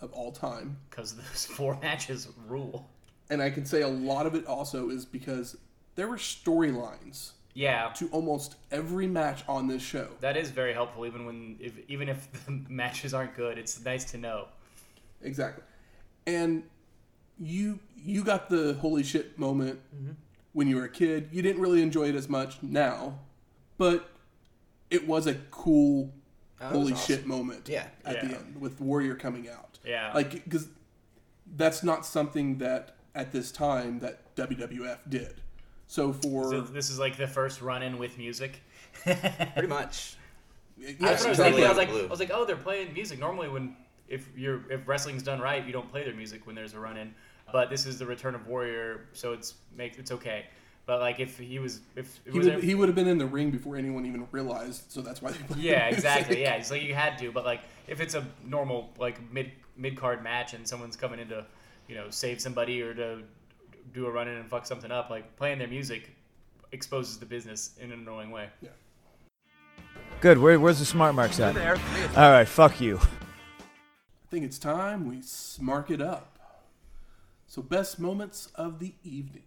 of all time. because those *laughs* four matches rule. And I can say a lot of it also is because there were storylines Yeah, to almost every match on this show. that is very helpful. Even when if even if *laughs* the matches aren't good, it's nice to know. Exactly. And you you got the holy shit moment mm-hmm. when you were a kid. You didn't really enjoy it as much now, but it was a cool Oh, holy awesome. shit moment Yeah. at the end with Warrior coming out. Yeah. Like cuz that's not something that at this time that WWF did. So for So this is like the first run in with music. *laughs* Pretty much. yeah, That's I was totally thinking. I was like, blue. I was like, oh, they're playing music. Normally, when if you're if wrestling's done right, you don't play their music when there's a run in. But this is the return of Warrior, so it's make it's okay. But like if he was if it he was would, a- he would have been in the ring before anyone even realized. So that's why they played yeah, exactly. Yeah, it's like you had to. But like if it's a normal like mid mid card match and someone's coming in to you know save somebody or to do a run in and fuck something up, like playing their music exposes the business in an annoying way. Yeah. Good. Where, where's the smart marks at? There. All right. Fuck you. I think it's time we smark it up. So, best moments of the evening.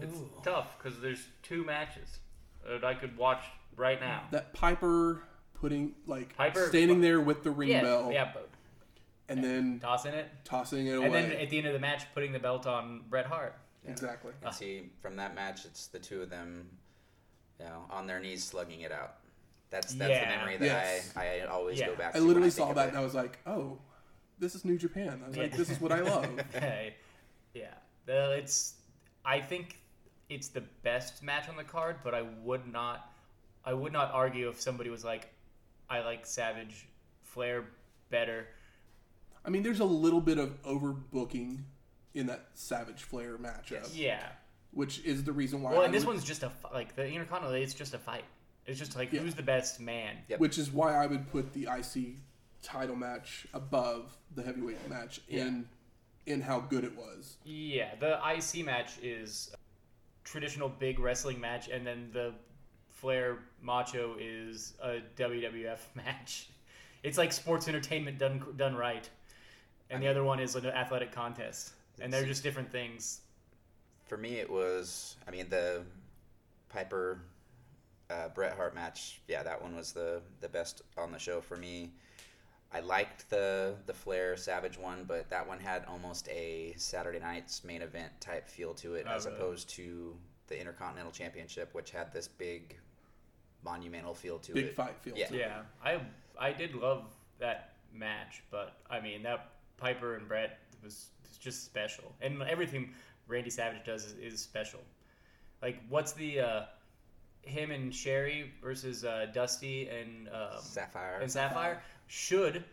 It's tough because there's two matches that I could watch right now. That Piper putting, like, Piper- standing there with the ring yeah, bell yeah, but and then tossing it, tossing it away. and then at the end of the match, putting the belt on Bret Hart. exactly. And see, from that match, it's the two of them, you know, on their knees slugging it out. That's that's Yeah. the memory that Yes. I, I always Yeah. go back I to. literally when saw think that of and. I was like, oh, this is New Japan. I was like, Yeah. this is what I *laughs* love. Hey, yeah, the, it's. I think it's the best match on the card, but I would not. I would not argue if somebody was like, I like Savage Flair better. I mean, there's a little bit of overbooking in that Savage Flair matchup, Yeah. which is the reason why. Well, I and this would- one's just a like the Intercontinental. It's just a fight. It's just like Yeah. who's the best man. Yep. which is why I would put the IC title match above the heavyweight match in in how good it was. Yeah, the IC match is a traditional big wrestling match, and then the Flair Macho is a WWF *laughs* match. It's like sports entertainment done done right, and the other one is an athletic contest, and they're just different things. For me, it was. I mean, the Piper uh, Bret Hart match. Yeah, that one was the the best on the show for me. I liked the the Flair Savage one, but that one had almost a Saturday night's main event type feel to it, Oh, as really? opposed to the Intercontinental Championship, which had this big monumental feel to Big it. fight feel. Yeah. to it. Yeah, I I did love that match, but I mean that Piper and Bret was was just special, and everything Randy Savage does is, is special. Like, what's the uh, him and Sherry versus uh, Dusty and um, Sapphire. and Sapphire should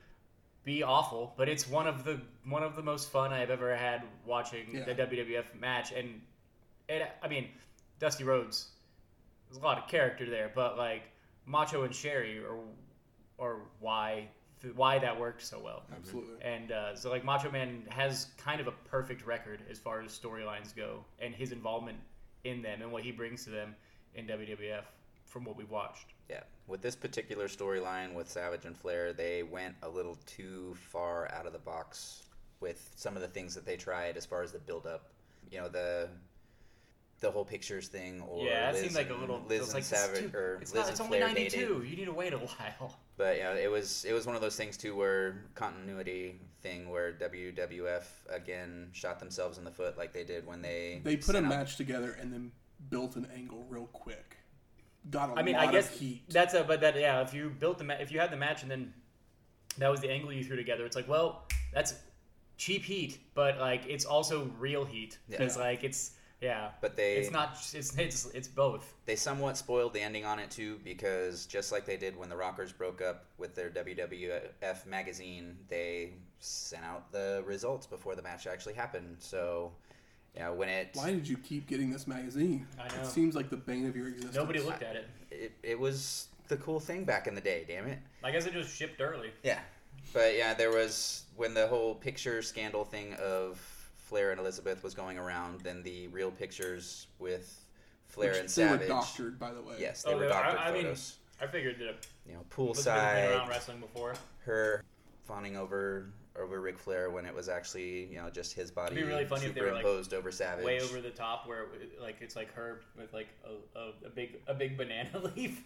be awful, but it's one of the one of the most fun I've ever had watching Yeah. the WWF match, and it, I mean, Dusty Rhodes, there's a lot of character there, but like Macho and Sherry or or why why that worked so well. Absolutely. And uh, so, like, Macho Man has kind of a perfect record as far as storylines go, and his involvement in them and what he brings to them in WWF from what we've watched. Yeah, with this particular storyline with Savage and Flair, they went a little too far out of the box with some of the things that they tried as far as the build up. You know, the the whole pictures thing, or yeah, that Liz seemed like a and- little. Liz it and like, this Savage too- or it's Liz not, and it's only Flair ninety dated. two. You need to wait a while. But you know, it was it was one of those things too, where continuity thing, where WWF again shot themselves in the foot like they did when they They put a sent out- match together and then built an angle real quick. Got a I mean, lot I guess of heat. that's a. But that yeah, if you built the ma- if you had the match and then that was the angle you threw together, it's like well, that's cheap heat, but like it's also real heat because Yeah. like it's yeah. But they It's not. It's it's it's both. they somewhat spoiled the ending on it too because just like they did when the Rockers broke up with their WWF magazine, they sent out the results before the match actually happened. So, you know, when it Why did you keep getting this magazine? I know. It seems like the bane of your existence. Nobody looked at it. it, it was the cool thing back in the day, damn it. I guess it just shipped early. Yeah. But yeah, there was when the whole picture scandal thing of Flair and Elizabeth was going around, then the real pictures with Flair Which and they were Savage. doctored, by the way. Yes, they Oh, were they- I- doctored I mean. I figured that you know, Elizabeth had been around poolside, wrestling before. her fawning over over Ric Flair when it was actually you know just his body be really funny if they were, like, superimposed over Savage. Way over the top, where it- like it's like her with like a, a, a big a big banana *laughs* leaf,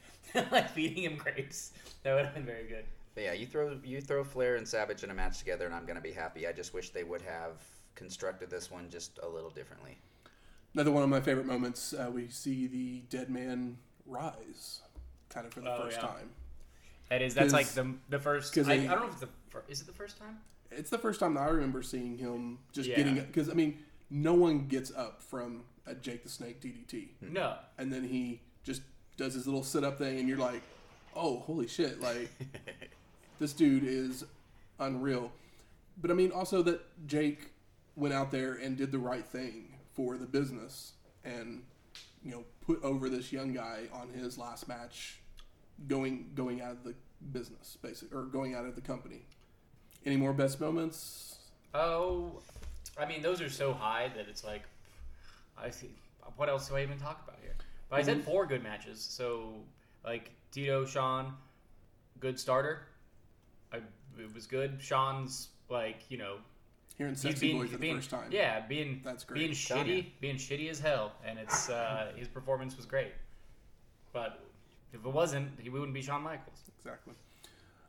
like feeding him grapes. That would have been very good. But yeah, you throw you throw Flair and Savage in a match together, and I'm gonna be happy. I just wish they would have constructed this one just a little differently. Another one of my favorite moments. Uh, we see the dead man rise, kind of for the Oh, first yeah. time. That is that's like 'Cause- the the first. 'cause I, they- I don't know if it's the fir- is it the first time. It's the first time that I remember seeing him just Yeah. getting because I mean, no one gets up from a Jake the Snake DDT, hmm. No, and then he just does his little sit up thing, and you're like, oh, holy shit! Like *laughs* this dude is unreal. But I mean, also that Jake went out there and did the right thing for the business, and you know, put over this young guy on his last match, going going out of the business, basically, or going out of the company. Any more best moments? Oh, I mean, those are so high that it's like, I see. What else do I even talk about here? But I said four good matches. So, like Tito, Shawn, good starter. I, it was good. Shawn's like you know Hearing he's Sexy being, Boy for the being first time. yeah being That's great. being shitty you. being shitty as hell, and it's uh, *laughs* his performance was great. But if it wasn't, he wouldn't be Shawn Michaels. Exactly.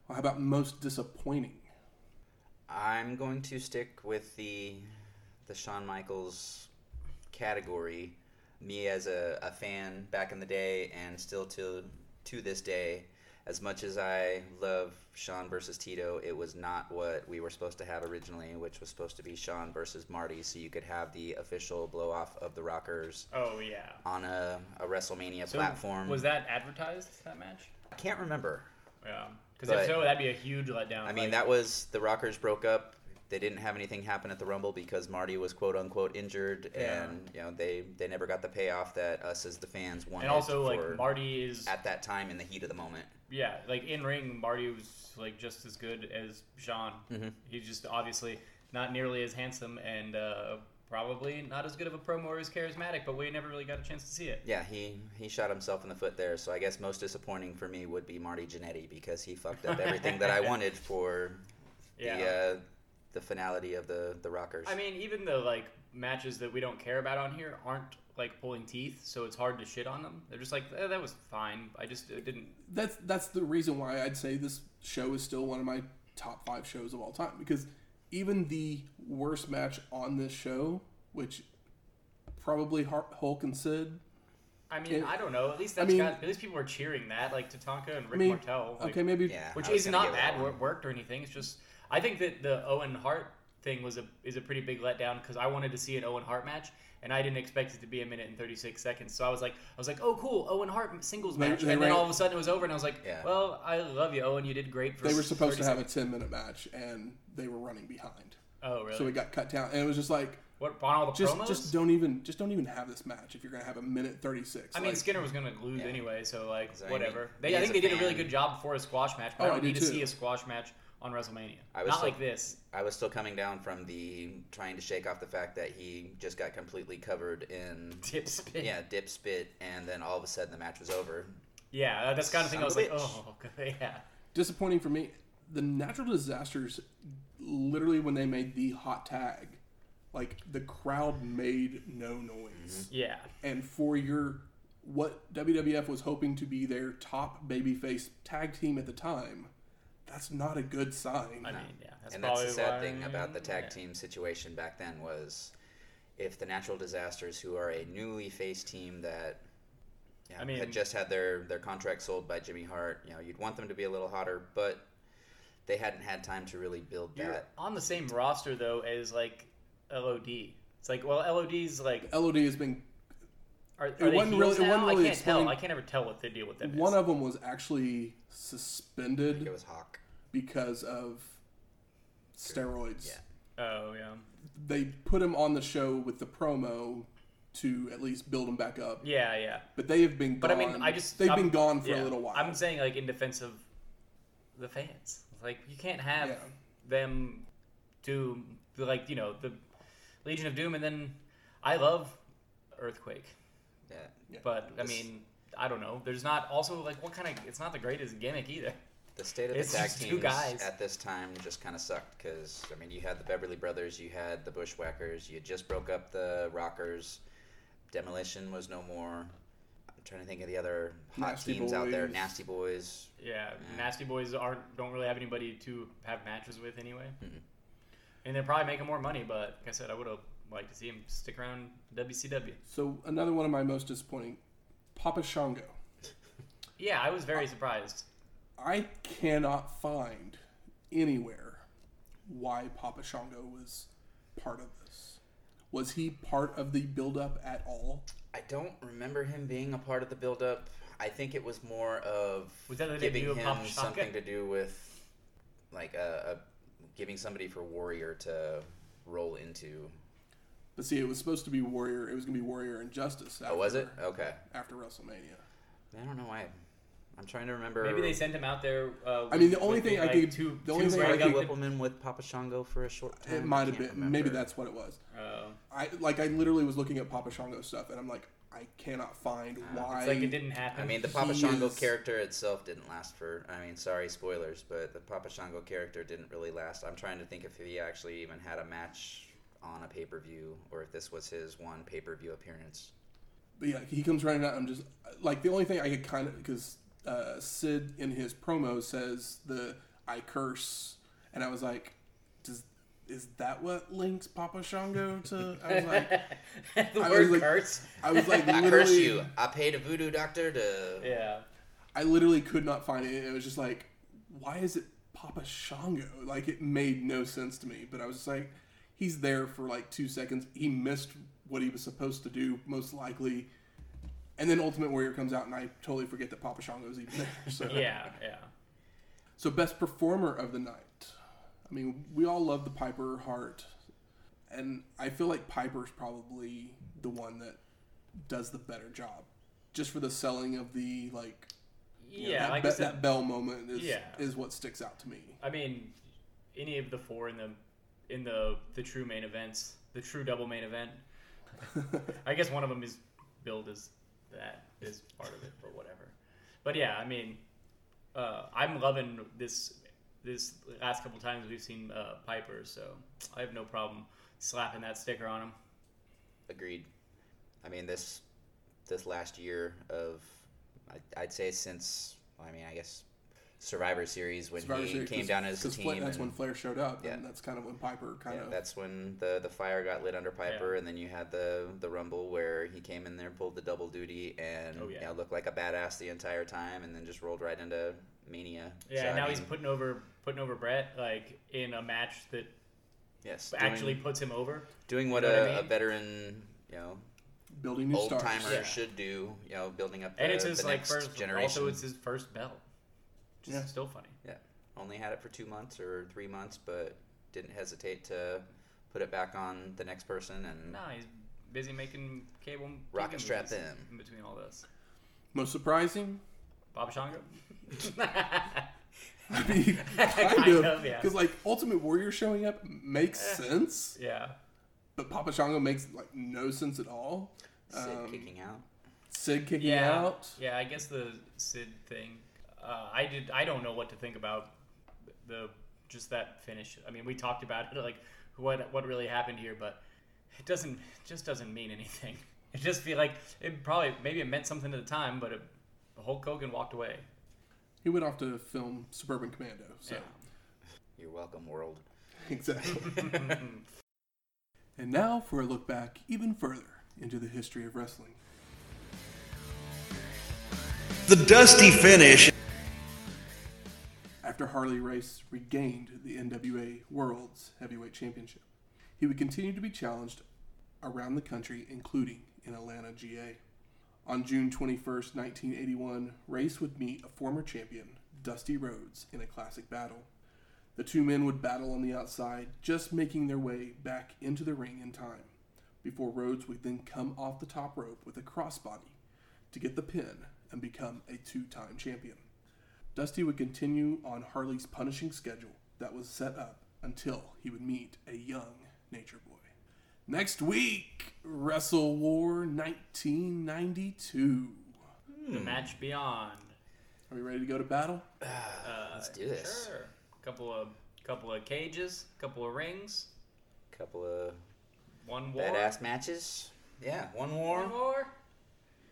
Well, how about most disappointing? I'm going to stick with the the Shawn Michaels category. Me as a, a fan back in the day, and still to to this day, as much as I love Shawn versus Tito, it was not what we were supposed to have originally, which was supposed to be Shawn versus Marty, so you could have the official blow off of the Rockers Oh yeah. on a, a WrestleMania So platform. was that advertised that match? I can't remember. Yeah. Because if so, that'd be a huge letdown. I mean, Like, that was the Rockers broke up. They didn't have anything happen at the Rumble because Marty was quote unquote injured, Yeah. and you know they they never got the payoff that us as the fans wanted. and also like Marty is at that time in the heat of the moment. yeah like in ring Marty was like just as good as Shawn. Mhm. He's just obviously not nearly as handsome and uh, probably not as good of a promo or as charismatic, but we never really got a chance to see it. Yeah, he he shot himself in the foot there. So I guess most disappointing for me would be Marty Jannetty because he fucked up everything that I *laughs* wanted for Yeah. the uh, the finality of the the Rockers. I mean, even the like matches that we don't care about on here aren't like pulling teeth, so it's hard to shit on them. They're just like eh, that was fine. I just it didn't. That's that's the reason why I'd say this show is still one of my top five shows of all time because even the worst match on this show, which probably Hulk and Sid. I mean, It- I don't know. At least I mean- got. At least people were cheering that, like Tatanka and I Rick mean, Martel. Like, okay, maybe yeah, which is not bad one. wor- worked or anything. It's just I think that the Owen Hart thing was a is a pretty big letdown because I wanted to see an Owen Hart match and I didn't expect it to be a minute and thirty six seconds. So I was like, I was like, oh cool, Owen Hart singles match, they and then ran- all of a sudden it was over, and I was like, Yeah. well, I love you, Owen. You did great. For they were supposed to have a ten minute match and they were running behind, Oh really? so it got cut down. And it was just like what on all the just promos? just don't even just don't even have this match if you're gonna have a minute thirty six. I mean, Skinner was gonna lose Yeah. anyway, so like So, I mean, whatever. They, I think they did a really good job before a squash match, but Oh, I I don't do need to too. see a squash match on WrestleMania. I was Not so- like this. I was still coming down from the trying to shake off the fact that he just got completely covered in *laughs* Tip spin. yeah dip spit, and then all of a sudden the match was over. Yeah, uh, that's the kind of thing I was like, bitch. oh, *laughs* okay, yeah. disappointing for me. The natural disasters, literally when they made the hot tag, like the crowd made no noise. Mm-hmm. Yeah. And for your what WWF was hoping to be their top babyface tag team at the time, that's not a good sign. I mean, yeah. That's and that's the sad why- thing about the tag yeah. team situation back then was if the natural disasters who are a newly faced team that yeah, I mean- had just had their, their contract sold by Jimmy Hart, you know, you'd want them to be a little hotter, but they hadn't had time to really build You're that. on the same roster though as like LOD. It's like, well, LOD's like, LOD has been are, are It wasn't really- it wasn't really I can't tell. I can't ever tell what the deal with them one is. of them was actually suspended It was Hawk. Because of steroids. Yeah. oh yeah. They put him on the show with the promo to at least build him back up. Yeah, yeah. But they have been gone. But I mean, I just they've I'm- been gone for yeah. a little while. I'm saying like in defense of the fans, like you can't have Yeah. them do like you know the Legion of Doom, and then I love Earthquake, Yeah. Yeah. but I mean I don't know. There's not also like what kind of it's not the greatest gimmick either. The state of It's the tag just two teams guys. at this time just kind of sucked because I mean you had the Beverly Brothers, you had the Bushwhackers, you just broke up the Rockers, Demolition was no more. I'm trying to think of the other hot Nasty teams out there. Nasty Boys. Yeah, Yeah. Nasty Boys aren't don't really have anybody to have matches with anyway, Mm-mm. and they're probably making more money. But like I said, I would have liked to see him stick around WCW. So another one of my most disappointing, Papa Shango. Yeah, I was very oh. surprised. I cannot find anywhere why Papa Shango was part of this. Was he part of the build-up at all? I don't remember him being a part of the build-up. I think it was more of Was giving him Papa something to do with like a, a giving somebody for Warrior to roll into. But see, it was supposed to be Warrior. It was going to be Warrior and Justice. After, Oh, was it? Okay. after WrestleMania? I don't know why. I'm trying to remember. Maybe they sent him out there. Uh, I mean, the only with thing I like, could- two, the only two thing I Maybe could- breakup- Whippleman with Papa Shango for a short time. It might have I can't been. Maybe that's what it was. Uh, I like. I literally was looking at Papa Shango stuff, and I'm like, I cannot find why. It's like it didn't happen. I mean, the He Papa Shango is- character itself didn't last for. I mean, sorry, spoilers, but the Papa Shango character didn't really last. I'm trying to think if he actually even had a match on a pay per view, or if this was his one pay per view appearance. But yeah, he comes running out. I'm just like the only thing I could kind of because uh, Sid in his promo says the I curse, and I was like, does is that what links Papa Shango to? I was like, *laughs* the I word was like- curse. I was like, *laughs* I literally, curse you. I paid a voodoo doctor to. Yeah. I literally could not find it. It was just like, why is it Papa Shango? Like it made no sense to me. But I was just like, he's there for like two seconds. He missed what he was supposed to do, most likely. And then Ultimate Warrior comes out, and I totally forget that Papa Shango's even there. So *laughs* Yeah, yeah. So best performer of the night. I mean, we all love the Piper Hart, and I feel like Piper's probably the one that does the better job, just for the selling of the like. you know, Yeah, that, like be- said, that bell moment is Yeah. is what sticks out to me. I mean, any of the four in the in the the true main events, the true double main event. *laughs* I guess one of them is billed as that is part of it or whatever. But yeah, I mean, uh, I'm loving this this last couple times we've seen uh, Piper, so I have no problem slapping that sticker on him. Agreed. I mean this this last year of I'd say since I mean I guess Survivor Series when Survivor he Series, came 'cause- down as a 'cause Fla- team. that's and- when Flair showed up, Yeah. and that's kind of when Piper kind yeah, of. that's when the the fire got lit under Piper, Yeah. and then you had the the Rumble where he came in there, pulled the double duty, and Oh, yeah. you know, looked like a badass the entire time, and then just rolled right into Mania. Yeah, So, I now he's mean, putting over putting over Bret like in a match that yes, actually doing, puts him over. doing what, you know what a, I a mean? veteran you know building new old stars. timer Yeah. should do. You know, building up the, and it's his the like next first generation. also it's his first belt. Which Yeah. is still funny. Yeah, only had it for two months or three months, but didn't hesitate to put it back on the next person and No, he's busy making cable Rocket TV strap movies in. in between all this. Most surprising, Papa Shango. *laughs* I mean, *laughs* kind, Kind of, of, yeah. because like Ultimate Warrior showing up makes Eh. sense, yeah. but Papa Shango makes like no sense at all. Sid Um, kicking out. Sid kicking Yeah. out. Yeah, I guess the Sid thing. Uh, I did. I don't know what to think about the just that finish. I mean, we talked about it, *laughs* like what what really happened here, but it doesn't. It just doesn't mean anything. *laughs* It just feel like it probably maybe it meant something at the time, but it, Hulk Hogan walked away. He went off to film Suburban Commando. So Yeah. You're welcome, world. *laughs* exactly. and now for a look back even further into the history of wrestling. The dusty finish. After Harley Race regained the NWA World's Heavyweight Championship, he would continue to be challenged around the country, including in Atlanta, GA. On June 21, 1981, Race would meet a former champion, Dusty Rhodes, in a classic battle. The two men would battle on the outside, just making their way back into the ring in time, before Rhodes would then come off the top rope with a crossbody to get the pin and become a two time champion. Dusty would continue on Harley's punishing schedule that was set up until he would meet a young Nature Boy. Next week, Wrestle War 1992. The match beyond. Are we ready to go to battle? *sighs* Uh, Let's do this. Sure. Couple of couple of cages, a couple of rings, Couple of one war. badass matches. Yeah, one war. One war.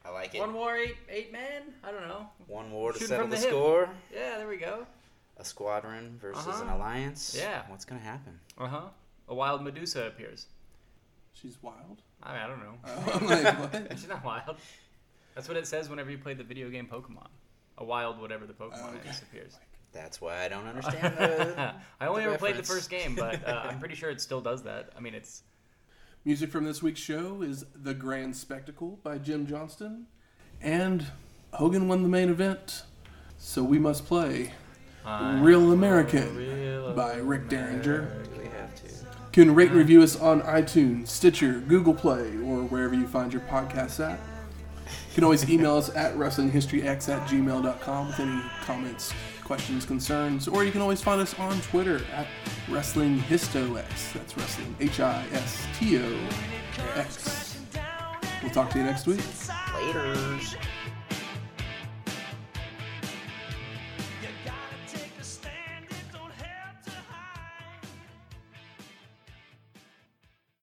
I like it. One war, eight eight men. I don't know. One war to Shooting settle from the, the hip. score. Yeah, there we go. A squadron versus Uh-huh. an alliance. Yeah. What's gonna happen? Uh huh. A wild Madusa appears. She's wild. I mean, I don't know. Uh, *laughs* I'm like, what? *laughs* She's not wild. That's what it says whenever you play the video game Pokemon. A wild whatever the Pokemon Oh, okay. is appears. That's why I don't *laughs* understand the. I only the ever played the reference. first game, but uh, I'm pretty sure it still does that. I mean, it's Music from this week's show is The Grand Spectacle by Jim Johnston. And Hogan won the main event, so we must play Real American real by Rick Derringer. we have to. You can rate and review us on iTunes, Stitcher, Google Play, or wherever you find your podcasts at. You can always email us at wrestlinghistoryx at gmail.com with any comments, questions, concerns, or you can always find us on Twitter at WrestlingHistoX. That's Wrestling H I S T O X. We'll talk to you next week. Laters.